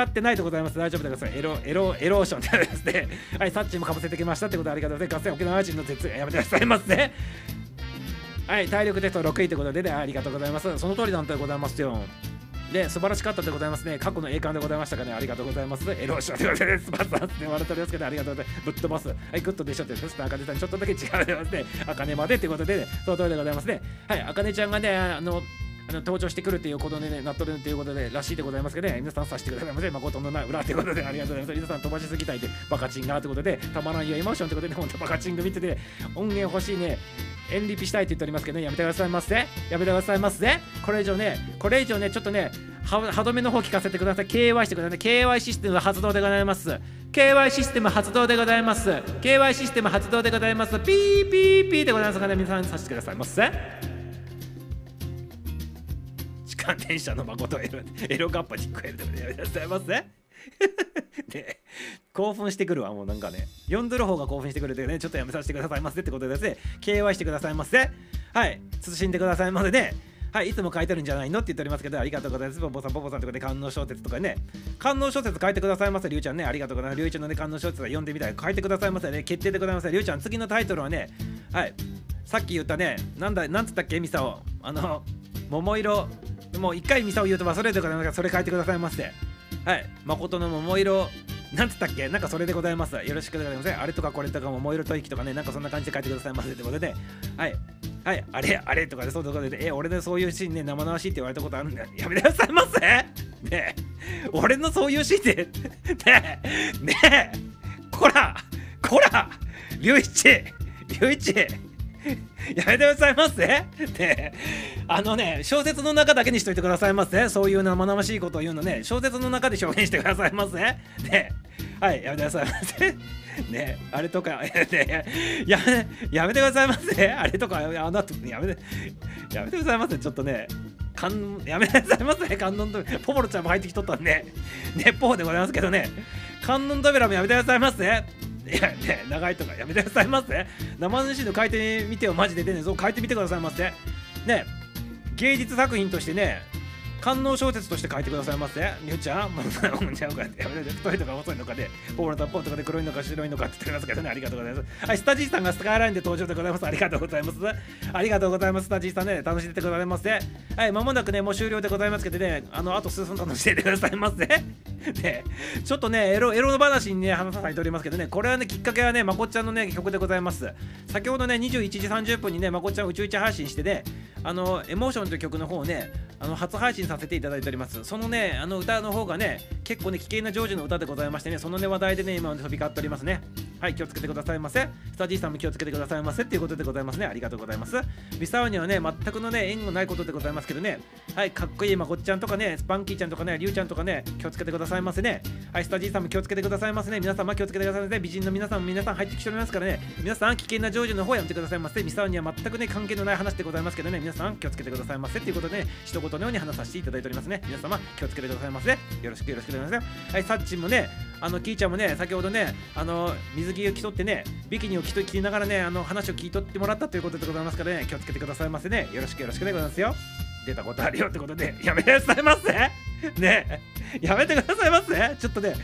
ってないでございます。大丈夫でございます。エロ、エロ、エローションってですね、はい、サッチもかぶせてきましたってことありがとうございます。合戦沖縄人の鉄やめてくださいませ。はい、体力テスト6位ということで、ね、ありがとうございます。その通りなんでございますよ。で、素晴らしかったでございますね。過去の栄冠でございましたかね。ありがとうございます。エローションでございます。スパッサって笑っておりますけど、ありがとうございます。ぶっ飛ばす。はい、グッドでしょって、そして、あかねさん、ちょっとだけ違うでますね。あかねまでということで、ね、その通りでございますね。はい、あかねちゃんがね、あの登場してくるっていうことでね、なっとるということで、らしいでございますけどね、皆さんさせてくださいませ。誠のない裏ということで、ありがとうございます。皆さん飛ばしすぎたいで、バカチンがということで、たまらんよエモーションということで、本当バカチング見てて、音源欲しいね、エンリピしたいって言っておりますけどね、やめてくださいませ。やめてくださいませ。これ以上ね、これ以上ね、ちょっとね、歯止めの方聞かせてください。KY してください。KY システム発動でございます。KY システム発動でございます。KY システム発動でございます。ピーピーピーでございますから、ね、皆さんさせてくださいませ。痴漢電車の誠エロエロガッパに聞こえるでやめてくださいませ。で 興奮してくるわもうなんかね読んでる方が興奮してくるというねちょっとやめさせてくださいませってことですね KY してくださいませはい慎んでくださいませねはい、いつも書いてるんじゃないのって言っておりますけど、ありがとうございます。ボボさん、ボボさんとかで観音小説とかね、観音小説書いてくださいませ、りゅうちゃんね、ありがとうございます。りゅうちゃんのね、観音小説は読んでみたい。書いてくださいませね、決定でございます。りゅうちゃん、次のタイトルはね、はい、さっき言ったね、なんだ、なんつったっけ、ミサオ。あの、桃色、もう一回ミサオ言うと忘れてくださいそれ書いてくださいませ。はい、誠の桃色、なんつったっけ？なんかそれでございます。よろしくお願いします。あれとかこれとか桃色吐息とかね、なんかそんな感じで書いてくださいませってことで、はい。はい、あれ、あれとかで、そうとかで、え、俺のそういうシーンね、生々しいって言われたことあるんだ。やめてくださいませねえ、俺のそういうシーンって、ねえ、ねえ、こら、こら、りゅういち、りゅういち、やめてくださいませ。ね。え、あのね、小説の中だけにしといてくださいませ。そういう生々しいことを言うのね、小説の中で表現してくださいませ。ね。え、はい、やめてくださいませ。ね。あれとか、ね。やめ、やめてくださいませ。あれとか、あなた、やめて、やめてくださいませ。ちょっとね、観やめてくださいませ。観音と、ポポロちゃんも入ってきとったんで、ね、ポーでございますけどね、観音扉もやめてくださいませ。いやね、長いとかやめてくださいませ。生主の書いてみてよ、マジで出ね、そう書いてみてくださいませ。ね、芸術作品としてね、観音小説として書いてくださいませ。りゅうちゃん、もうちゃうかって、やめて、太いとか細いのかで、ポールとポンとかで黒いのか白いのかって言ってますけどね、ありがとうございます。はい、スタジーさんがスカイラインで登場でございます。ありがとうございます。ありがとうございます。スタジーさんね、楽しんでてございますね。はい、まもなくね、もう終了でございますけどね、あの、あと数分楽しんでてくださいませ。で、ちょっとね、エロ、エロの話にね、話されておりますけどね、これはね、きっかけはね、まこっちゃんのね、曲でございます。先ほどね、21時30分にね、まこっちゃん宇宙一配信してね、あの、エモーションという曲の方をね、あの初配信させていただいております。そのね、あの歌の方がね、結構ね、危険なジョージの歌でございましてね、そのね、話題でね、今飛び交っておりますね。はい、気をつけてくださいませ。スタジーさんも気をつけてくださいませっていうことでございますね。ありがとうございます。ミサオにはね、全くのね、縁がないことでございますけどね、はい、かっこいいまこっちゃんとかね、スパンキーちゃんとかね、リュウちゃんとかね、気をつけてくださいませね。はい、スタジーさんも気をつけてくださいませね。皆様気をつけてくださいませ。美人の皆さんも皆さん入ってきておりますからね、皆さん危険なジョージの方やめてくださいませ。ミサオには全くね、関係のない話でございますけどね、皆さん気をつけてくださいませっていうことでね、一言のように話させていただいておりますね。皆様気をつけてくださいませ。よろしくよろしくお願いしますよ。はい、サッチもね、あのキーちゃんもね、先ほどね、あの水着を着とってね、ビキニを着と着ながらね、あの話を聞いとってもらったということでございますからね、気をつけてくださいませね。よろしくよろしくでございますよ。出たことあるよってことでやめてくださいませねやめてくださいませちょっとね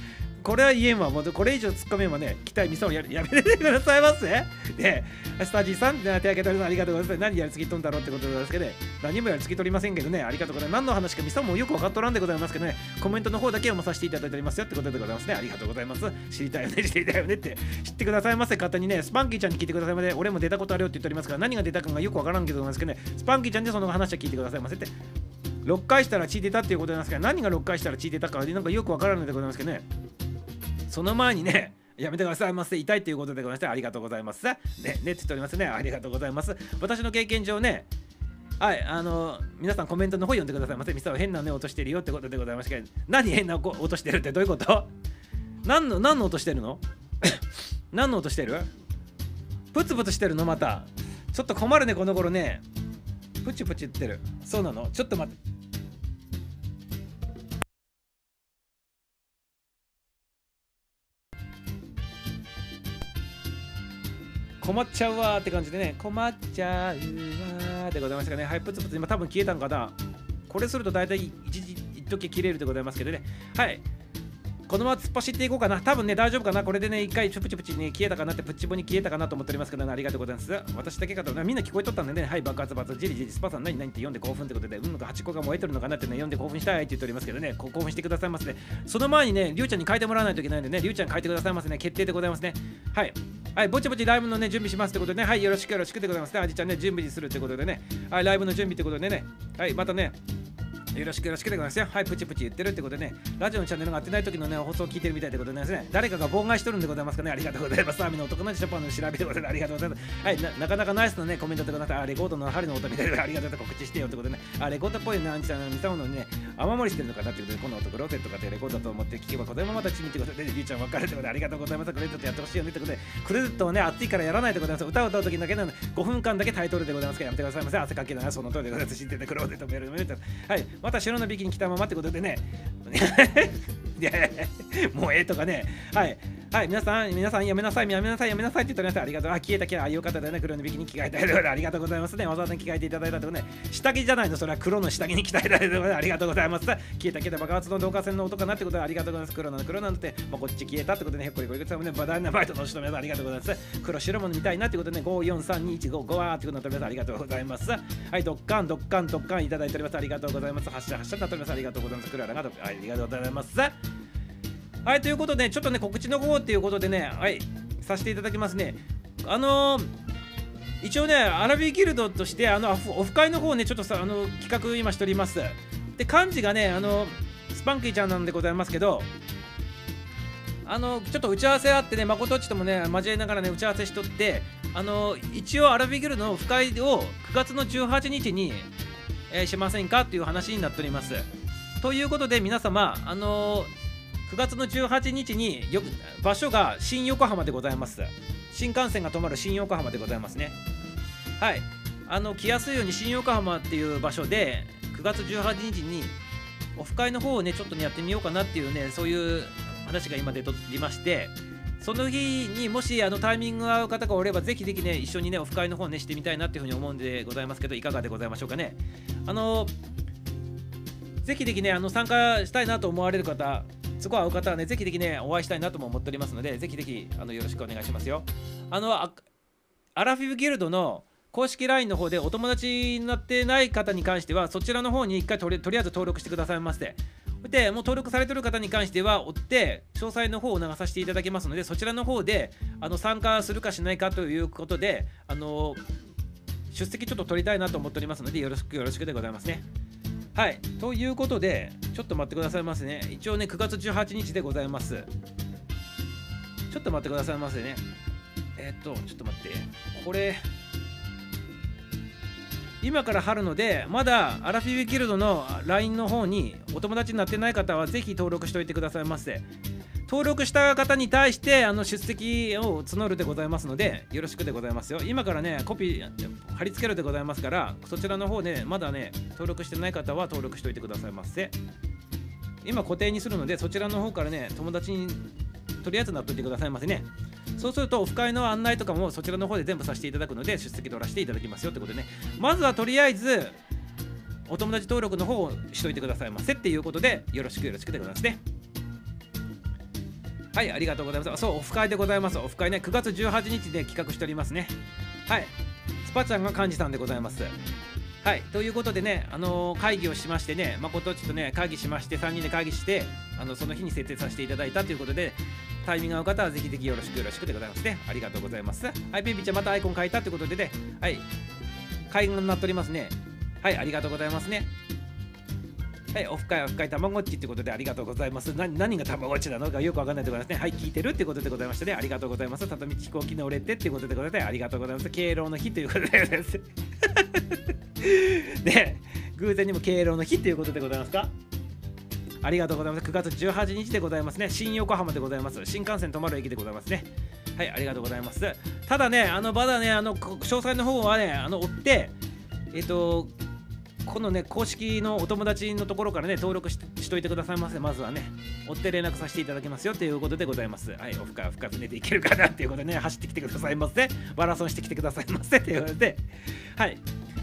これは言えんわ。もうこれ以上突っ込めんわね。期待ミサをややめてくださいませ。でスタジーさん手挙げてありがとうございます。何やりすぎとんだろうってことですけどね何もやりすぎとりませんけどね。ありがとうございます。何の話かミサもよく分かっとらんでございますけどね。コメントの方だけ読まさせていただいておりますよってことでございますね。ありがとうございます。知りたいよね。知りたいよねって。知ってくださいませ。勝手にねスパンキーちゃんに聞いてくださいまで。俺も出たことあるよって言っておりますから何が出たかがよくわからんけどですけどね。スパンキーちゃんでその話は聞いてくださいませって。6回したら血出たっていうことなんですけど何が6回したら血出たかなんかよくわからないでございますけどね。その前にね やめてくださいませ痛いということでございましてありがとうございますねねって言っておりますねありがとうございます私の経験上ねはい、あの皆さんコメントの方読んでくださいませ。ミサは変なね落としてるよってことでございましたけど、何変な落としてるってどういうこと？何の何の音してるの？何の音してる？プツプツしてるの？また。ちょっと困るね、この頃ね。プチプチ言ってる。そうなの？ちょっと待って。困っちゃうわーって感じでね、困っちゃうわーでございましたかね。はい、プツプツ今多分消えたんかな。これすると大体一時、一時切れるでございますけどね。はい。このまま突っ走っていこうかな。多分ね、大丈夫かな。これでね、一回チュプチュプチに消えたかなって、プッチボに消えたかなと思っておりますけど、ね、ありがとうございます。私だけかと、ね、みんな聞こえとったんでね、はい、爆発爆発、じりじり、スパさん何何って読んで興奮ってことで、うんのか8個が燃えてるのかなってね、読んで興奮したいって言っておりますけどね、興奮してくださいませね。その前にね、りゅうちゃんに書いてもらわないといけないんでね、りゅうちゃん書いてくださいませね。決定でございますね。はい。はい、ぼちぼちライブのね、準備しますってことでね、はい、よろしくよろしくでございますね。あじちゃんね、準備するってことでね、はい、ライブの準備ってことでね、はい、またね、よろしくよろしくでございますよ。はい、プチプチ言ってるってことでね、ラジオのチャンネルが合ってない時のね、放送を聞いてるみたいってことですね、誰かが妨害しとるんでございますかね、ありがとうございます。アミの男のシャパンの調べでございます。ありがとうございます。はいな、なかなかナイスなね、コメントでございます。あ、レコードの針の音みたいで、ありがとうと告知してよってことでね、あ、レコードっぽいね、アンチさんの見たものにね、雨漏りしてるのかなってことで、この音、クローゼットかってレコードだと思って聞けば、これもまたチミってことで、りゅうちゃん分かるってことで、ありがとうございます。クレジットやってほしいよねってことで、クレジットをね、熱いからやらないでございます。歌を歌う時だけなので、5分間だけタイトルでございますから、やめてくださいませ。汗かきながらその通りでございます。知っててクローゼットメールメールはい、また白のビキに来たままってことでね、もうええとかね、はい、はい、皆さん、皆さんやめなさい、やめなさい、やめなさいって言っておりました。ありがとう。あ、消えた、消えた。あ、よかっただね。黒のビキに着替えたいと ありがとうございますね。わざわざ着替えていただいたとね、下着じゃないの、それは黒の下着に着替えたいと ありがとうございます。消えた、消えた、爆発の導火線の音かなってことでありがとうございます。黒なの、黒なんて、まあ、こっち消えたってことでね、これこれこれね、バダイナバイトの人皆さんありがとうございます。黒白物見たいなってことでね、5432155わーってことで皆さんありがとうございます。はい、ドッカン、ドッカン、ドッカンいただいております。ありがとうございます。発射、発射になっております。ありがとうございます。クララが、ありがとうございます。はい、ということで、ちょっとね、告知の方っていうことでね、はい、させていただきますね。あのー、一応ね、アラビーギルドとして、あの、オフ会の方ね、ちょっとさ、あの、企画今しております。で、漢字がね、あの、スパンキーちゃんなんでございますけど、あの、ちょっと打ち合わせあってね、誠っちともね、交えながらね、打ち合わせしとって、あの、一応アラビーギルドのオフ会を9月の18日に、えー、しませんかっていう話になっております。ということで、皆様、あのー9月の18日によ場所が新横浜でございます。新幹線が止まる新横浜でございますね。はい。あの来やすいように新横浜っていう場所で9月18日にオフ会の方をねちょっとねやってみようかなっていうねそういう話が今出とりましてその日にもしあのタイミングが合う方がおればぜひぜひね一緒にねオフ会の方ねしてみたいなっていうふうに思うんでございますけどいかがでございましょうかね。あのぜひぜひねあの参加したいなと思われる方そこは会う方はね、ぜひぜひね、お会いしたいなとも思っておりますので、ぜひぜひあのよろしくお願いしますよ。あの、アラフィフギルドの公式 LINE の方でお友達になってない方に関しては、そちらの方に一回とりとりあえず登録してくださいまして。で、もう登録されてる方に関しては、追って詳細の方を流させていただきますので、そちらの方であの参加するかしないかということで、あの出席ちょっと取りたいなと思っておりますので、よろしくよろしくでございますね。はい、ということで、ちょっと待ってくださいませね。一応ね、9月18日でございます。ちょっと待ってくださいませね。えっと、ちょっと待って。これ、今から貼るので、まだアラフィビギルドの LINE の方にお友達になってない方は、ぜひ登録しておいてくださいませ。登録した方に対してあの出席を募るでございますのでよろしくでございますよ。今からねコピー貼り付けるでございますからそちらの方ねまだね登録してない方は登録しておいてくださいませ。今固定にするのでそちらの方からね友達にとりあえずなっといてくださいませね。そうするとオフ会の案内とかもそちらの方で全部させていただくので出席取らせていただきますよってことでね。まずはとりあえずお友達登録の方をしといてくださいませっていうことでよろしくよろしくでございますね。はいありがとうございますそうオフ会でございますオフ会ね9月18日で企画しておりますねはいスパちゃんが幹事さんでございますはいということでね、あのー会議をしましてね、誠っちとね、会議しまして、3人で会議して、あのその日に設定させていただいたということで、タイミング合う方はぜひぜひよろしくよろしくでございますね。ありがとうございます。はい、ベイビーちゃんまたアイコン変えたということでね、はい、会議になっておりますね。はい、ありがとうございますね。はい、オフ会、オフ会、たまごっちってことでありがとうございます。何何がたまごっちなのかよくわかんないでございますね。はい、聞いてるってことでございましてね、ありがとうございます。里道飛行機乗れてってことでございまして、ありがとうございます。敬老の日ということでございます。で、偶然にも敬老の日ということでございますか？ありがとうございます。9月18日でございますね。新横浜でございます。新幹線止まる駅でございますね。はい、ありがとうございます。ただね、あの、まだね、あの、詳細の方はね、あの、追って、えっ、と、このね、公式のお友達のところからね、登録ししといてくださいませ。まずはね、追って連絡させていただきますよということでございます。はい、オフ会、オフ会、寝ていけるかなっていうことでね、走ってきてくださいませ。マラソンしてきてくださいませということで、はい、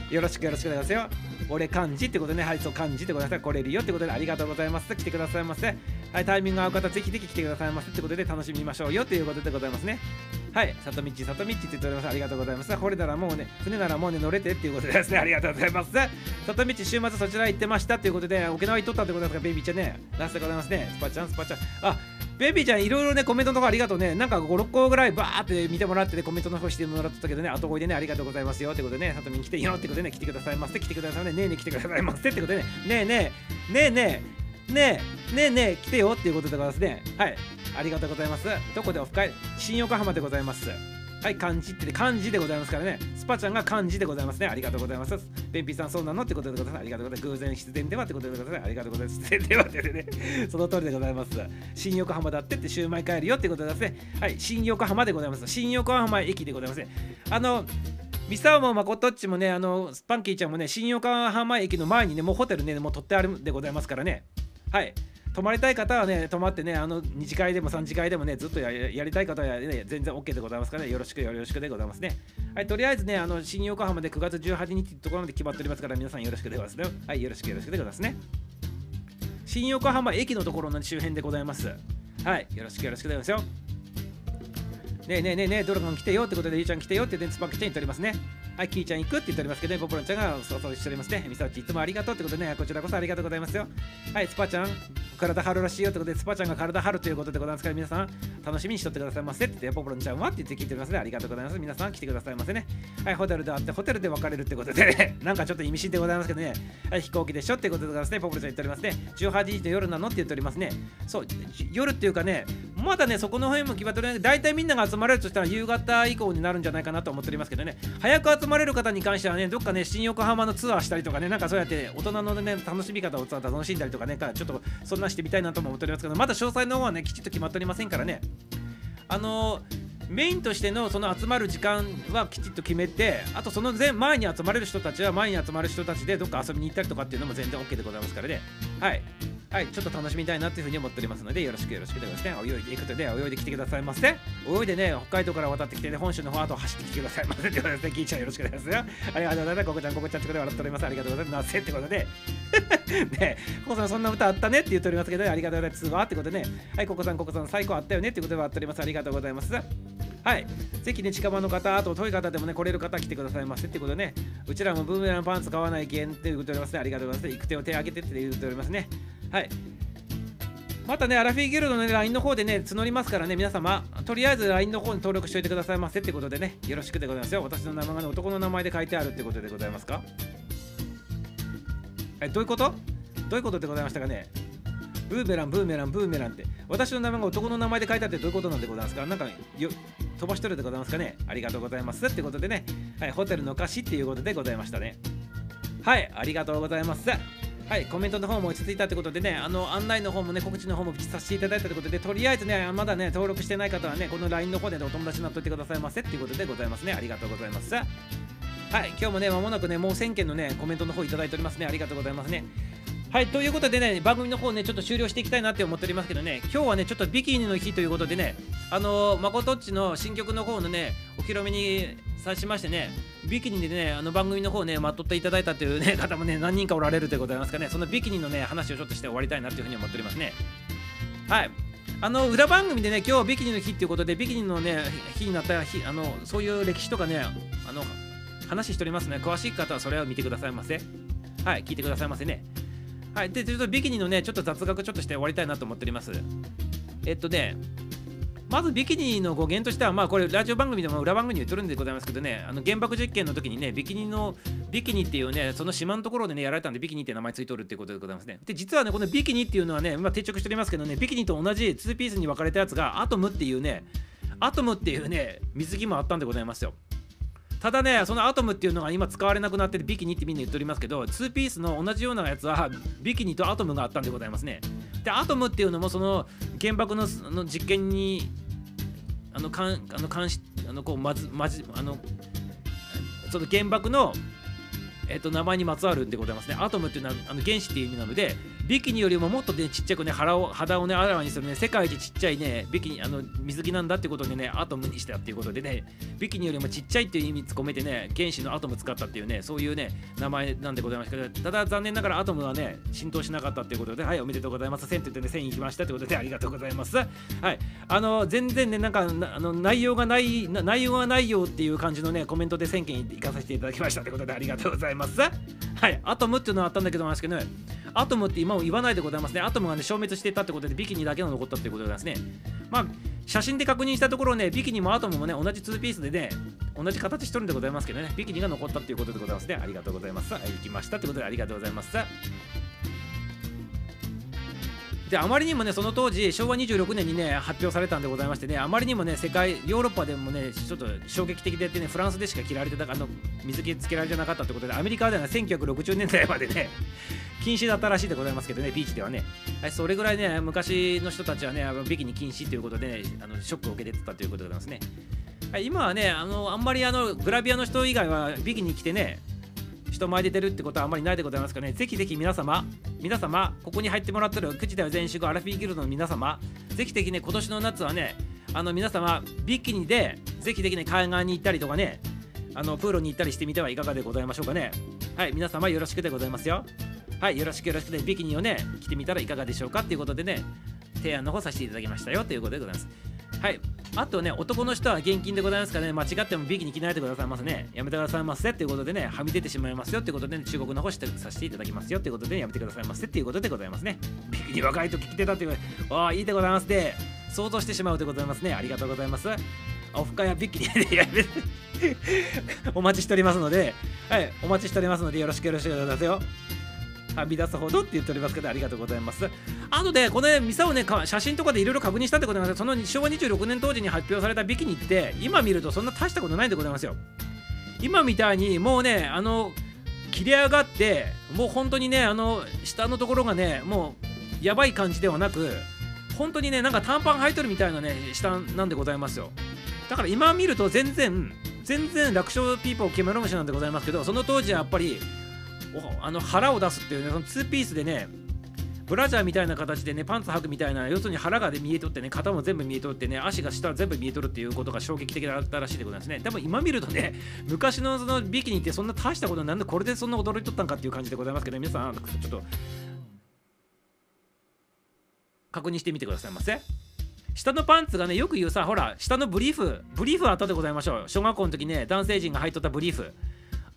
よろしくよろしくお願いしますよ。俺漢字ってことでね、はい、そう漢字ってことで来れるよってことでありがとうございます。来てくださいませ。はい、タイミング合う方、ぜひぜひ来てくださいませってことで楽しみましょうよということでございますね。はい、里道、里道って言っております。ありがとうございます。これならもうね、船ならもうね、乗れてっていうことですね、ありがとうございます。里道、週末そちら行ってましたということで、沖縄行っとったってことですが、ベイビーちゃんね、ラストでございますね。スパちゃん、スパちゃん。あベビーちゃん、いろいろね、コメントのとこありがとうね。なんか5、6個ぐらいバーって見てもらってね、コメントの方してもらってたけどね、後追いでね、ありがとうございますよってことでね、里見に来てよってことでね、来てくださいませ、来てくださいね、ねえねえ来てくださいませってことでね、ねえねえ、ねえねえ、ねえ、ねえねえ、来てよっていうことでございますね。はい、ありがとうございます。どこでオフ会？新横浜でございます。はい、漢字って漢字でございますからね。スパちゃんが漢字でございますね。ありがとうございます。ベンピーさん、そうなの？ってことでございます。ありがとうございます。偶然必然ではってことでございます。ありがとうございます。必然ではってね。その通りでございます。新横浜だってって週前帰るよってことでですね。はい、新横浜でございます。新横浜駅でございますね。あの、ミサオもまことっちもね、あの、スパンキーちゃんもね、新横浜駅の前にね、もうホテルね、もう取ってあるんでございますからね。はい。泊まりたい方はね、泊まってね、あの2次会でも3次会でもね、ずっとやりたい方は、ね、全然 OK でございますからね、よろしくよろしくでございますね。はい、とりあえずね、あの新横浜で9月18日ってところまで決まっておりますから、皆さんよろしくでございますね。はい、よろしくよろしくでございますね。新横浜駅のところの周辺でございます。はい、よろしくよろしくでございますよ。ねえねえねえねえ、ドラゴン来てよってことで、ゆうちゃん来てよって言って、スパックちゃん言っておりますね。はい、キーちゃん行くって言っておりますけどね、ポポロンちゃんがそうそうしておりますね。ミサオチいつもありがとうってことでね、こちらこそありがとうございますよ。はい、スパちゃん、体張るらしいよってことで、スパちゃんが体張るということでございますから、皆さん、楽しみにしとってくださいませってって、ポポロンちゃんはって言って聞いておりますね。ありがとうございます。皆さん来てくださいませね。はい、ホテルで会って、ホテルで別れるってことで、ね、なんかちょっと意味深でございますけどね、はい、飛行機でしょってことでございますね。ポポロちゃん言っておりますね。18時の夜なのって言っておりますね。そう、夜っていうかね、まだね、そこの辺も決まっております。大体みんなが集まれるとしたら夕方以降になるんじゃないかなと思っておりますけどね、早く集まれる方に関してはね、どっかね、新横浜のツアーしたりとかね、なんかそうやって大人のね、楽しみ方を楽しんだりとかね、ちょっとそんなしてみたいなとも思っておりますけど、まだ詳細の方はね、きちっと決まっておりませんからね。あのメインとしてのその集まる時間はきちっと決めてあとその前前に集まれる人たちは前に集まる人たちでどっか遊びに行ったりとかっていうのも全然 OK でございますからねはいはい、ちょっと楽しみたいなというふうに思っておりますので、よろしくよろしくでございますね。泳いでいくとで、泳いできてくださいませ。泳いでね、北海道から渡ってきてね、本州の方後走ってきてくださいませ。ということですね、キーちゃんよろしくお願いしますよ。ありがとうございます。ここちゃん、ここちゃんってことで笑っております。ありがとうございます。なせってことで、ね、ココさん、そんな歌あったねって言っておりますけど、ありがとうございます。ツアーってことでね、はい、ココさん、ココさん、最高あったよねってことで笑っております。ありがとうございます。はい。ぜひね、近場の方、あと遠い方でもね、来れる方来てくださいませってことでね、うちらもブーメランパンツ買わないけんって言っておりますね。ありがとうございます。行く手を手挙げてって言っておりますね。はい。またね、アラフィーギルドの、ね、LINE の方でね、募りますからね、皆様、とりあえず LINE の方に登録しておいてくださいませってことでね、よろしくでございますよ。私の名前がね、男の名前で書いてあるってことでございますか？え、どういうこと？どういうことでございましたかね？ブーメラン、ブーメラン、ブーメランって、私の名前が男の名前で書いてあってどういうことなんでございますか？なんかよ、飛ばしとるでございますかねありがとうございますってことでね、はい、ホテルの歌詞っていうことでございましたね。はい、ありがとうございます。はい、コメントの方も落ち着いたということでね、あの案内の方もね、告知の方もさせていただいたということで、とりあえずね、まだね、登録してない方はね、この LINE の方で、ね、お友達になっておいてくださいませっていうことでございますね。ありがとうございます。はい、今日もね、まもなくね、もう1000件のね、コメントの方いただいておりますね。ありがとうございますね。はい、ということでね、番組の方ね、ちょっと終了していきたいなって思っておりますけどね、今日はね、ちょっとビキニの日ということでね、あのー、まことっちの新曲の方のね、オフ披露目にさしましてねビキニでねあの番組の方ねまとっていただいたというね 方もね何人かおられるということでございますかねそのビキニのね話をちょっとして終わりたいなというふうに思っておりますね。はいあの裏番組でね今日ビキニの日っていうことでビキニのね日になった日あのそういう歴史とかねあの話しておりますね詳しい方はそれを見てくださいませ。はい聞いてくださいませね。はいでちょっとビキニのねちょっと雑学ちょっとして終わりたいなと思っておりますえっとねまずビキニの語源としては、まあこれラジオ番組でも裏番組に言ってるんでございますけどね、あの原爆実験の時にね、ビキニの、ビキニっていうね、その島のところでね、やられたんで、ビキニって名前ついとるっていうことでございますね。で、実はね、このビキニっていうのはね、まあ、定着しておりますけどね、ビキニと同じ2ピースに分かれたやつが、アトムっていうね、アトムっていうね、水着もあったんでございますよ。ただね、そのアトムっていうのが今使われなくなっててビキニってみんな言っておりますけど、2ピースの同じようなやつはビキニとアトムがあったんでございますね。で、アトムっていうのもその原爆のの実験にあのかんあの監視あのこうまずまじあのその原爆のえっと、名前にまつわるんでございますね。アトムっていうのはあの原子っていう意味なので、ビキニよりももっとね、ちっちゃくね、肌を肌をね、あらわにするね、世界一ちっちゃいね、ビキニ、あの水着なんだってことでね、アトムにしたっていうことでね、ビキニよりもちっちゃいっていう意味込めてね、原子のアトム使ったっていうね、そういうね、名前なんでございますけど、ただ残念ながらアトムはね、浸透しなかったっていうことで、はい、おめでとうございます。1000って言ってね、1000行きましたってことで、ありがとうございます。はい、あの、全然ね、なんか、あの内容がない、内容がないよっていう感じのね、コメントで1000件行かさせていただきましたってことで、ありがとうございます。はい、アトムっていうのはあったんだけど、けどね、アトムって今も言わないでございますね。アトムがね、消滅していたってことで、ビキニだけが残ったってことですね。まあ、写真で確認したところね、ビキニもアトムもね、同じ2ピースでね、同じ形しとるんでございますけどね、ビキニが残ったっていうことでございますね。ありがとうございます。行きましたってことで、ありがとうございます。であまりにもねその当時昭和26年にね発表されたんでございましてねあまりにもね世界ヨーロッパでもねちょっと衝撃的でってねフランスでしか着られてたあの水着つけられてなかったってことでアメリカでは、ね、1960年代までね禁止だったらしいでございますけどねビーチではね、それぐらいね昔の人たちはねビキニ禁止ということで、ね、あのショックを受けてたということでございますね、はい、今はねあのあんまりあのグラビアの人以外はビキニ着てね人前で出るってことはあんまりないでございますからね、ぜひぜひ皆様、皆様、ここに入ってもらってる9時台全集合アラフィーギルドの皆様、ぜひぜひね、今年の夏はね、あの皆様、ビキニで、ぜひぜひね、海岸に行ったりとかね、あのプールに行ったりしてみてはいかがでございましょうかね。はい、皆様よろしくでございますよ。はい、よろしくよろしくで、ビキニをね、着てみたらいかがでしょうかっていうことでね、提案の方させていただきましたよということでございます。はい。あとね、男の人は現金でございますからね、間違ってもビキに着ないでくださいますね。やめてくださいませっていうことでね、はみ出てしまいますよっていうことで、ね、中国の方してさせていただきますよっていうことで、ね、やめてくださいませっていうことでございますね。ビキに若い時着てたっていう、ああ、いいでございますで、想像してしまうでございますね。ありがとうございます。オフ会はビキニでやめてお待ちしておりますので、はい、お待ちしておりますので、よろしくよろしくお願いしますよ。はみ出すほどって言っておりますけど、ありがとうございます。あとで、この、ね、ミサをね、写真とかでいろいろ確認したってことなんですその昭和26年当時に発表されたビキニって、今見るとそんな大したことないんでございますよ。今みたいに、もうね、あの、切れ上がって、もう本当にね、あの、下のところがね、もう、やばい感じではなく、本当にね、なんか短パン履いとるみたいなね、下なんでございますよ。だから今見ると全然、全然楽勝ピーポーケメロムシなんでございますけど、その当時はやっぱり、あの腹を出すっていうねその2ピースでねブラジャーみたいな形でねパンツ履くみたいな要するに腹がで見えとってね肩も全部見えとってね足が下全部見えとるっていうことが衝撃的だったらしいでございますね。でも今見るとね昔のそのビキニってそんな大したことなんでこれでそんな驚いとったんかっていう感じでございますけど皆さんちょっと確認してみてくださいませ。下のパンツがねよく言うさほら下のブリーフブリーフあったでございましょう。小学校の時ね男性陣が履いとったブリーフ。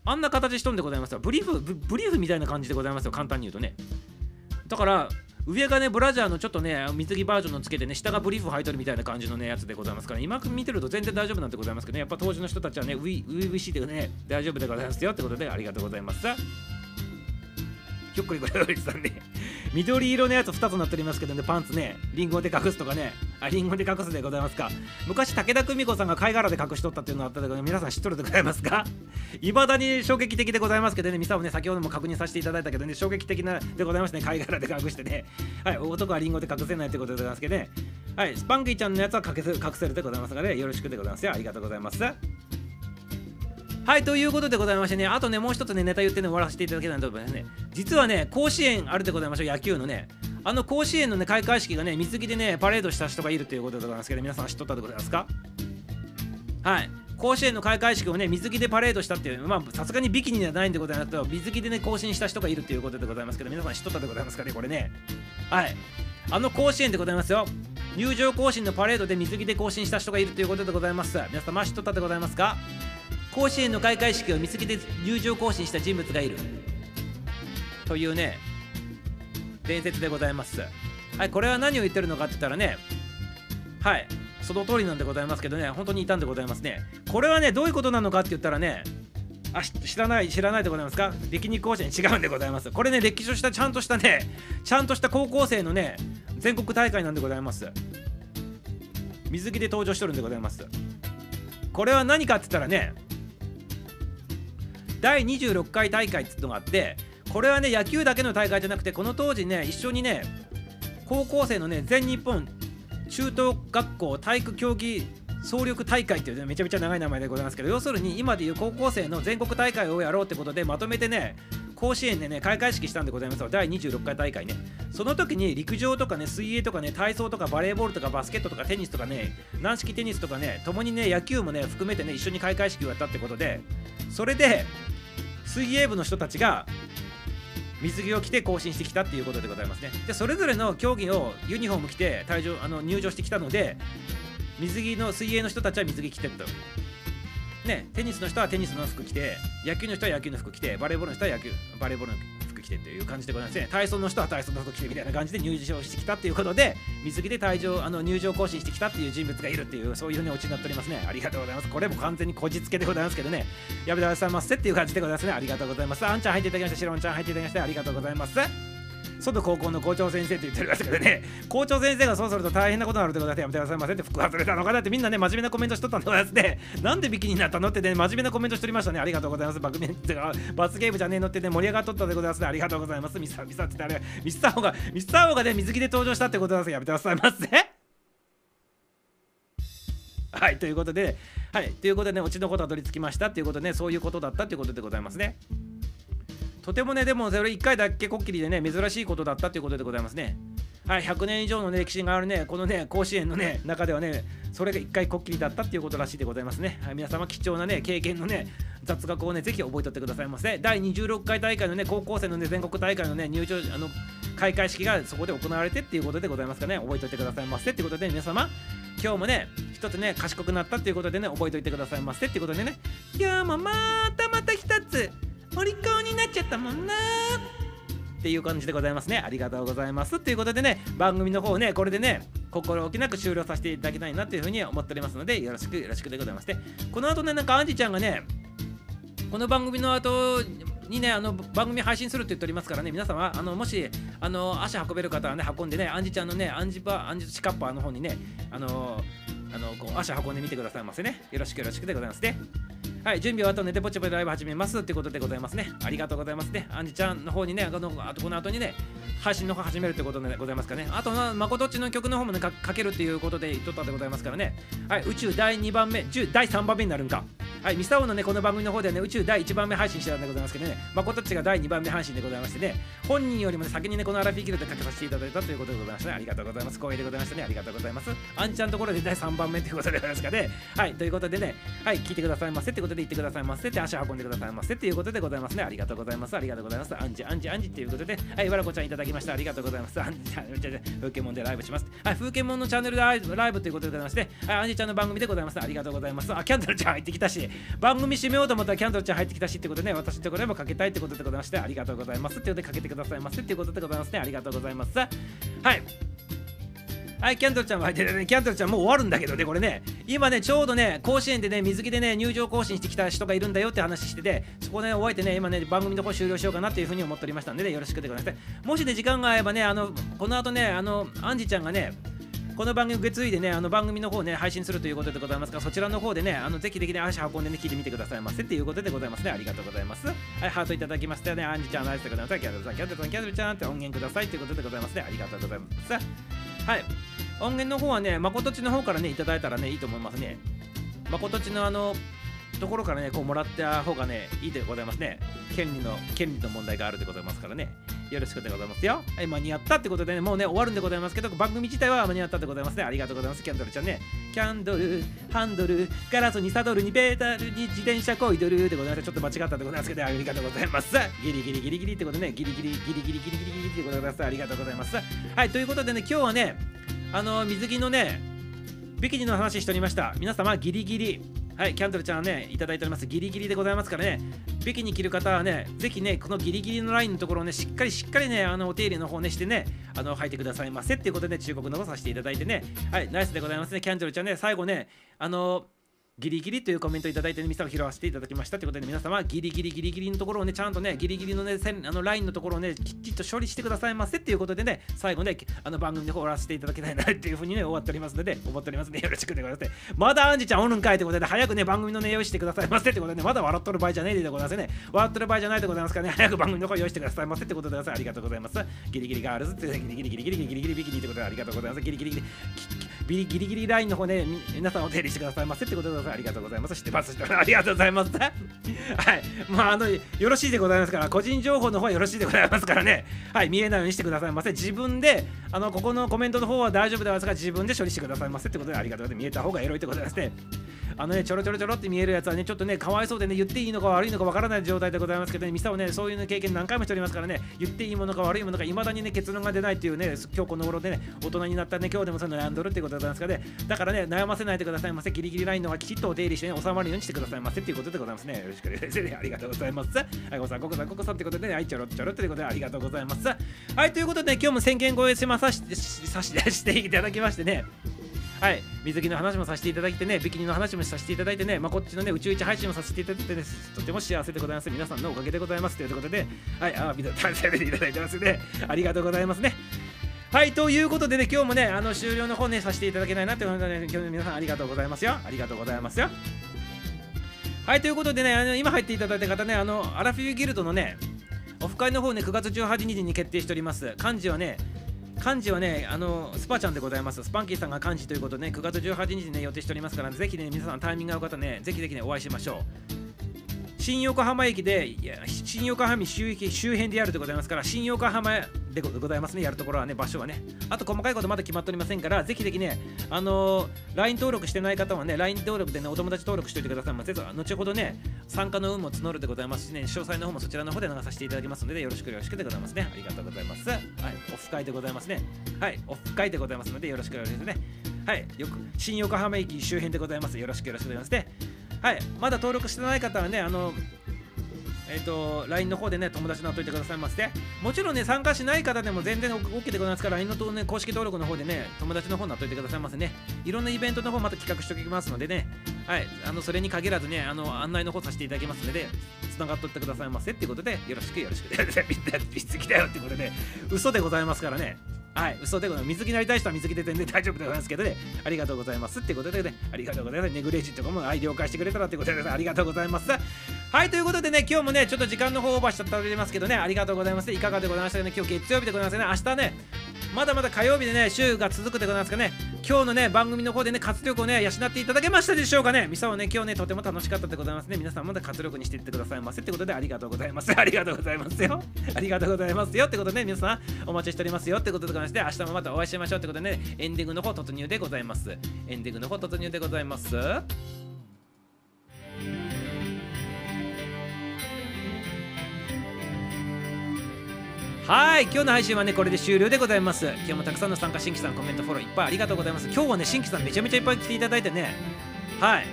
あんな形しとんでございますよ。ブリーフブ、リーフみたいな感じでございますよ。簡単に言うとね。だから、上がね、ブラジャーのちょっとね、水着バージョンのつけてね、下がブリーフ履いてるみたいな感じのね、やつでございますから、今見てると全然大丈夫なんでございますけどね、やっぱ当時の人たちはね、ウィウィウィシーでね、大丈夫でございますよってことで、ありがとうございます。ひょっこりこれさんね緑色のやつ2つになっておりますけどねパンツね。リンゴで隠すとかね。あリンゴで隠すでございますか。昔武田久美子さんが貝殻で隠しとったっていうのがあったけど皆さん知っとるでございますか。いまだに衝撃的でございますけどねミサをね先ほども確認させていただいたけどね衝撃的なでございますね貝殻で隠してね。はい男はリンゴで隠せないってことでございますけどね。はいスパンキーちゃんのやつは隠せ隠せるでございますがねよろしくでございます。よありがとうございます。はい、ということでございましてね、あとね、もう一つね、ネタ言ってね、終わらせていただけないと思いますね。実はね、甲子園あるでございましょう、野球のね。あの甲子園のね、開会式がね、水着でね、パレードした人がいるということでございますけど、皆さん知っとったでございますか？はい。甲子園の開会式をね水着でパレードしたっていうまあさすがにビキニではないんでございますけど水着でね更新した人がいるということでございますけど皆さん知っとったでございますかねこれねはいあの甲子園でございますよ入場行進のパレードで水着で更新した人がいるということでございます皆様知っとったでございますか？甲子園の開会式を水着で入場行進した人物がいる。というね伝説でございます。はいこれは何を言ってるのかって言ったらねはいその通りなんでございますけどね本当にいたんでございますね。これはねどういうことなのかって言ったらねあ知らない知らないでございますか？歴日甲子園違うんでございます。これね歴史としたちゃんとしたねちゃんとした高校生のね全国大会なんでございます。水着で登場しとるんでございます。これは何かって言ったらね第26回大会っていうのがあってこれはね野球だけの大会じゃなくてこの当時ね一緒にね高校生のね全日本中等学校体育競技総力大会っていうねめちゃめちゃ長い名前でございますけど要するに今でいう高校生の全国大会をやろうってことでまとめてね甲子園でね開会式したんでございます第26回大会ね。その時に陸上とかね水泳とかね体操とかバレーボールとかバスケットとかテニスとかね軟式テニスとかね共にね野球もね含めてね一緒に開会式をやったってことでそれで水泳部の人たちが水着を着て更新してきたっていうことでございますね。でそれぞれの競技をユニフォーム着て退場あの入場してきたので水着の水泳の人たちは水着着てると。ねテニスの人はテニスの服着て野球の人は野球の服着てバレーボールの人は野球バレーボールの服着てっていう感じでございますね。体操の人は体操の服着てみたいな感じで入場してきたっていうことで水着で退場あの入場更新してきたっていう人物がいるっていうそういうねオチになっておりますね。ありがとうございます。これも完全にこじつけでございますけどね。やめてくださいませっていう感じでございますね。ありがとうございます。あんちゃん入っていただきましてしろんちゃん入っていただきましてありがとうございます。外高校の校長先生って言ってるんですけどね校長先生がそうすると大変なことになるってことでやめてくださいませって服外れたのかなってみんなね真面目なコメントしとったんでございますね。なんでビキニになったのってね真面目なコメントしとりましたね。ありがとうございます。バクメン罰ゲームじゃねえのってね盛り上がっとったでございますねありがとうございます。ミスターミスターってあれミスターホがミスターホがね水着で登場したってことなんですやめてくださいませはいということではいということでねオチのことは取り付きましたっていうことでねそういうことだったっていうことでございますね。とてもね、でもそれ1回だけこっきりでね、珍しいことだったということでございますね。はい、100年以上の、ね、歴史があるね、このね、甲子園のね、中ではね、それが1回こっきりだったっていうことらしいでございますね。はい、皆様、貴重なね、経験のね、雑学をね、ぜひ覚えておってくださいませ。第26回大会のね、高校生のね、全国大会のね、入場、あの、開会式がそこで行われてっていうことでございますかね、覚えておいてくださいませっていうことで、皆様、今日もね、一つね、賢くなったっていうことでね、覚えておいてくださいませっていうことでね、今日もまたまた一つ、お利口になっちゃったもんなっていう感じでございますね。ありがとうございます。ということでね、番組の方ね、これでね、心置きなく終了させていただきたいなというふうに思っておりますので、よろしくよろしくでございますね。この後ね、なんかアンジちゃんがね、この番組の後にね、あの番組配信するって言っておりますからね、皆様、あのもしあの足運べる方はね、運んでね、アンジちゃんのね、アンジパ、アンジシカッパーの方にね、あのあのこう足運んでみてくださいませね。よろしくよろしくでございますね。はい、準備終わったので、ポチポチライブ始めますってことでございますね。ありがとうございますね。アンジちゃんの方にね、あのあとこの後にね、配信の方始めるってことでございますかね。あと、まことっちの曲の方もねか、かけるっていうことで言っとったでございますからね。はい、宇宙第2番目、10第3番目になるんか。はい、ミサオのね、この番組の方ではね、宇宙第1番目配信してたんでございますけどね、まことちが第2番目配信でございましてね、本人よりもね、先にね、このアラフィーキルでかけさせていただいたということでございましたね。ありがとうございます。光栄でございましたね。ありがとうございます。アンちゃんのところで第3番目ということでございますかね。はい、ということでね、はい、聞いてくださいませってことで言ってくださいませって足運んでくださいませっていうことでございますね。ありがとうございます。ありがとうございます。アンジ、アンジ、アンジっていうことで、はい、わらこちゃんいただきました。ありがとうございます。アンジ、じゃじゃ風景モンでライブします。はい、風景モンのチャンネルでライブということでございまして、はい、アンジちゃんの番組でございます。ありがとうございます。あ、キャンドルちゃん入ってきたし、番組締めようと思ったらキャンドルちゃん入ってきたしってことでね、私のところでもかけたいってことでございまして、ありがとうございますってことでかけてくださいませっていうことでございますね。ありがとうございます。はい。はい、キャンドルちゃんも入ってるね。キャンドルちゃんもう終わるんだけどね、これね。今ね、ちょうどね、甲子園でね、水着でね、入場行進してきた人がいるんだよって話してて、そこね、終えてね、今ね、番組の方終了しようかなっていうふうに思っておりましたんでね、よろしくでございます。もしね、時間が合えばね、あの、この後ね、あの、アンジちゃんがね、この番組受け継いでね、あの番組の方ね、配信するということでございますから、そちらの方でね、あのぜひぜひね、足運んでね、聞いてみてくださいませっていうことでございますね。ありがとうございます。はい、ハートいただきましたね。アンジちゃん、ナイスでござい。キャドルさん、キャドルさん、キャドルちゃんって音源くださいということでございますね。ありがとうございます。はい。音源の方はね、まことちの方からね、いただいたらね、いいと思いますね。まことちのあの、ところからね、こうもらった方がね、いいでございますね。権利の、権利の問題があるでございますからね。よろしくでございますよ。はい、間に合ったってことでね、もうね、終わるんでございますけど、番組自体は間に合ったでございますね。ありがとうございます、キャンドルちゃんね。キャンドル、ハンドル、ガラスにサドルにペータルに自転車こいどるでございます。ちょっと間違ったでございますけど、ありがとうございます。ギリギリギリギリってことね、ギリギリギリギリギリギリギリってことでございます。ありがとうございます。はい、ということでね、今日はね、あの、水着のね、ビキニの話しておりました。皆様、ギリギリ。はい、キャンドルちゃんはね、いただいております。ギリギリでございますからね、ビキニ着る方はね、ぜひね、このギリギリのラインのところをね、しっかりしっかりね、あのお手入れの方ねしてね、あの履いてくださいませっていうことで、忠告の方させていただいてね、はい、ナイスでございますね、キャンドルちゃんね、最後ね、あのギリギリというコメントいただいて、ね、皆様拾わせていただきましたということで、皆様、ギリギリギリギリのところをね、ちゃんとね、ギリギリのね、線あのラインのところをね、きっちりと処理してくださいませっていうことでね、最後ね、あの番組で終わらせていただきたいなっていうふうにね、終わっておりますので、思っておりますので、よろしくお願いします。まだアンジちゃんおるんかいということで、早くね、番組のね、用意してくださいませってことでね、まだ笑っとる場合じゃねえでございますね。笑っとる場合じゃないでございますからね、早く番組の方用意してくださいませってことでございます。ありがとうございます。ギリギリガールズって、ギリギリギリギリギリギリギリビキニってことでありがとうございます。ギリギリギリギリギリギリラインの方ね、皆さんお手入れしてくださいませってことでございます。ありがとうございます。知ってます。ありがとうございます。はい。まあ、あの、よろしいでございますから、個人情報の方はよろしいでございますからね。はい。見えないようにしてくださいませ。自分で、あの、ここのコメントの方は大丈夫でございますが、自分で処理してくださいませってことでありがとうございます。見えた方がエロいってことですね。あのね、ちょろちょろちょろって見えるやつはね、ちょっとね、かわいそうでね、言っていいのか悪いのかわからない状態でございますけどね、ミサはね、そういう、経験何回もしておりますからね、言っていいものか悪いものか、いまだにね、結論が出ないっていうね、今日この頃でね、大人になったね、今日でもその悩んどるってことでございますからね、だからね、悩ませないでくださいませ、ギリギリラインのはきちっとお手入れしてね、収まるようにしてくださいませっていうことでございますね。よろしくお願いします。ありがとうございます。はい、ごさん、ここさん、ここさんってことでね、はい、ちょろちょろってことでありがとうございます。はい、ということで、ね、今日も宣言ごしまさしさし していただきましてね、はい、水着の話もさせていただいてね、ビキニの話もさせていただいてね、まあ、こっちのね、宇宙一配信もさせていただいてね、とても幸せでございます。皆さんのおかげでございます。ということで、はい、あ、みんな食べていただいてますね。ありがとうございますね。はい、ということでね、今日もね、あの終了の方ね、させていただけないなということで、ね、今日皆さんありがとうございますよ。ありがとうございますよ。はい、ということでね、あの今入っていただいた方ね、あの、アラフィフギルドのね、オフ会の方ね、9月18日に決定しております。漢字はね、漢字はね、あのスパちゃんでございます。スパンキーさんが漢字ということでね、9月18日にね、予定しておりますから、ぜひね、皆さんタイミング合う方ね、ぜひぜひね、お会いしましょう。新横浜駅で、いや新横浜周周辺でやるでございますから、新横浜でございますね、やるところはね、場所はね。あと細かいことまだ決まっておりませんから、ぜひぜひね、あのー、LINE 登録してない方はね、LINE 登録でね、お友達登録しておいてくださいませ。後ほどね、参加の有無を募るでございますしね、詳細の方もそちらの方で流させていただきますので、よろしくよろしくでございますね。ありがとうございます。はい、オフ会でございますね。はい、オフ会でございますので、よろしくよろしくね。はい、よく新横浜駅周辺でございます。よろしくよろしくでございますね。はい、まだ登録してない方はね、あのえっ、ー、と、LINE の方でね、友達になっといてくださいませ。もちろんね、参加しない方でも全然 OK でございますから、LINE の、ね、公式登録の方でね、友達の方になっといてくださいませね。いろんなイベントの方また企画しておきますのでね、はい、あの、それに限らずね、あの、案内の方させていただきますので、つながっとってくださいませっていうことで、よろしくよろしく。みんな、水着だよってことで、嘘でございますからね。はい、嘘でございます。水着になりたい人は水着で全然大丈夫でございますけどね、ありがとうございますってことでね、ありがとうございます。ネグレージとかも愛了解してくれたらってことで、ありがとうございます。はい、ということでね、今日もね、ちょっと時間の方オーバーしちゃっておりますけどね、ありがとうございます。いかがでございましたかね、今日月曜日でございますね、明日ね、まだまだ火曜日でね、週が続くでございますかね、今日のね、番組の方でね、活力をね、養っていただけましたでしょうかね、ミサはね、今日ね、とても楽しかったでございますね、皆さんまだ活力にしていってくださいませってことで、ありがとうございます。ありがとうございますよ。ありがとうございますよってことで、ね、皆さんお待ちしておりますよってことでございまして、明日もまたお会いしましょうってことでね、エンディングの方突入でございます。エンディングの方突入でございます。はい、今日の配信はね、これで終了でございます。今日もたくさんの参加、新規さん、コメント、フォローいっぱいありがとうございます。今日はね、新規さんめちゃめちゃいっぱい来ていただいてね、はい。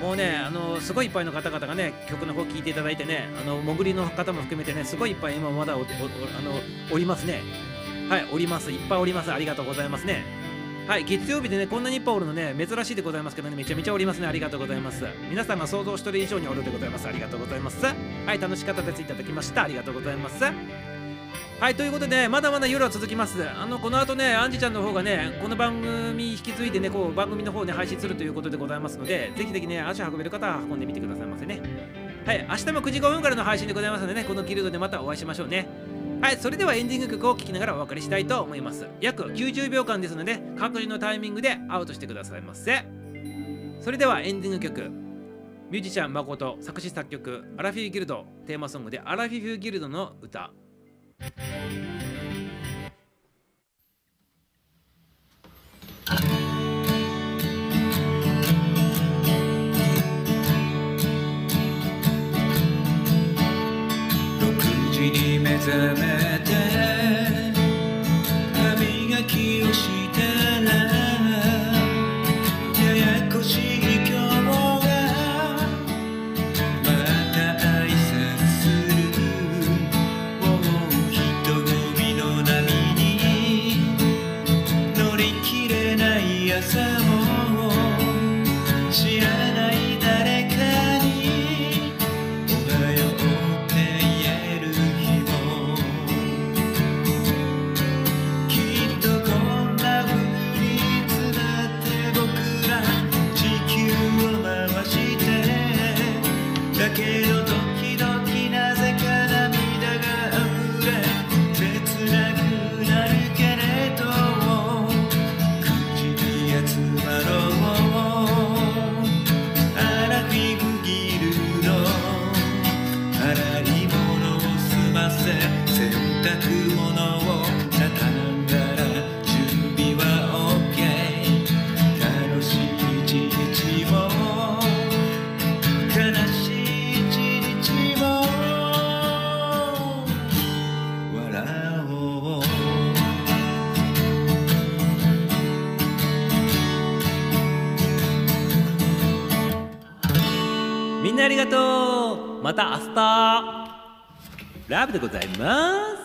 もうね、あのすごいいっぱいの方々がね、曲の方聴いていただいてね、あの潜りの方も含めてね、すごいいっぱい今まだおあのおりますね。はい、おります。いっぱいおります。ありがとうございますね。はい、月曜日でね、こんなにいっぱいおるのね、珍しいでございますけどね、めちゃめちゃおりますね。ありがとうございます。皆さんが想像してる以上におるでございます。ありがとうございます。はい、楽しかったですいただきました。ありがとうございます。はいということでまだまだ夜は続きます。あのこの後ねアンジちゃんの方がねこの番組引き継いでねこう番組の方ね配信するということでございますのでぜひぜひね足を運べる方は運んでみてくださいませね。はい明日も9時5分からの配信でございますのでねこのギルドでまたお会いしましょうね。はいそれではエンディング曲を聴きながらお別れしたいと思います。約90秒間ですので各自のタイミングでアウトしてくださいませ。それではエンディング曲。ミュージシャン誠作詞作曲アラフィフギルドテーマソングでアラフィフギルドの歌。6時に目覚めまた明日。ラブでございます。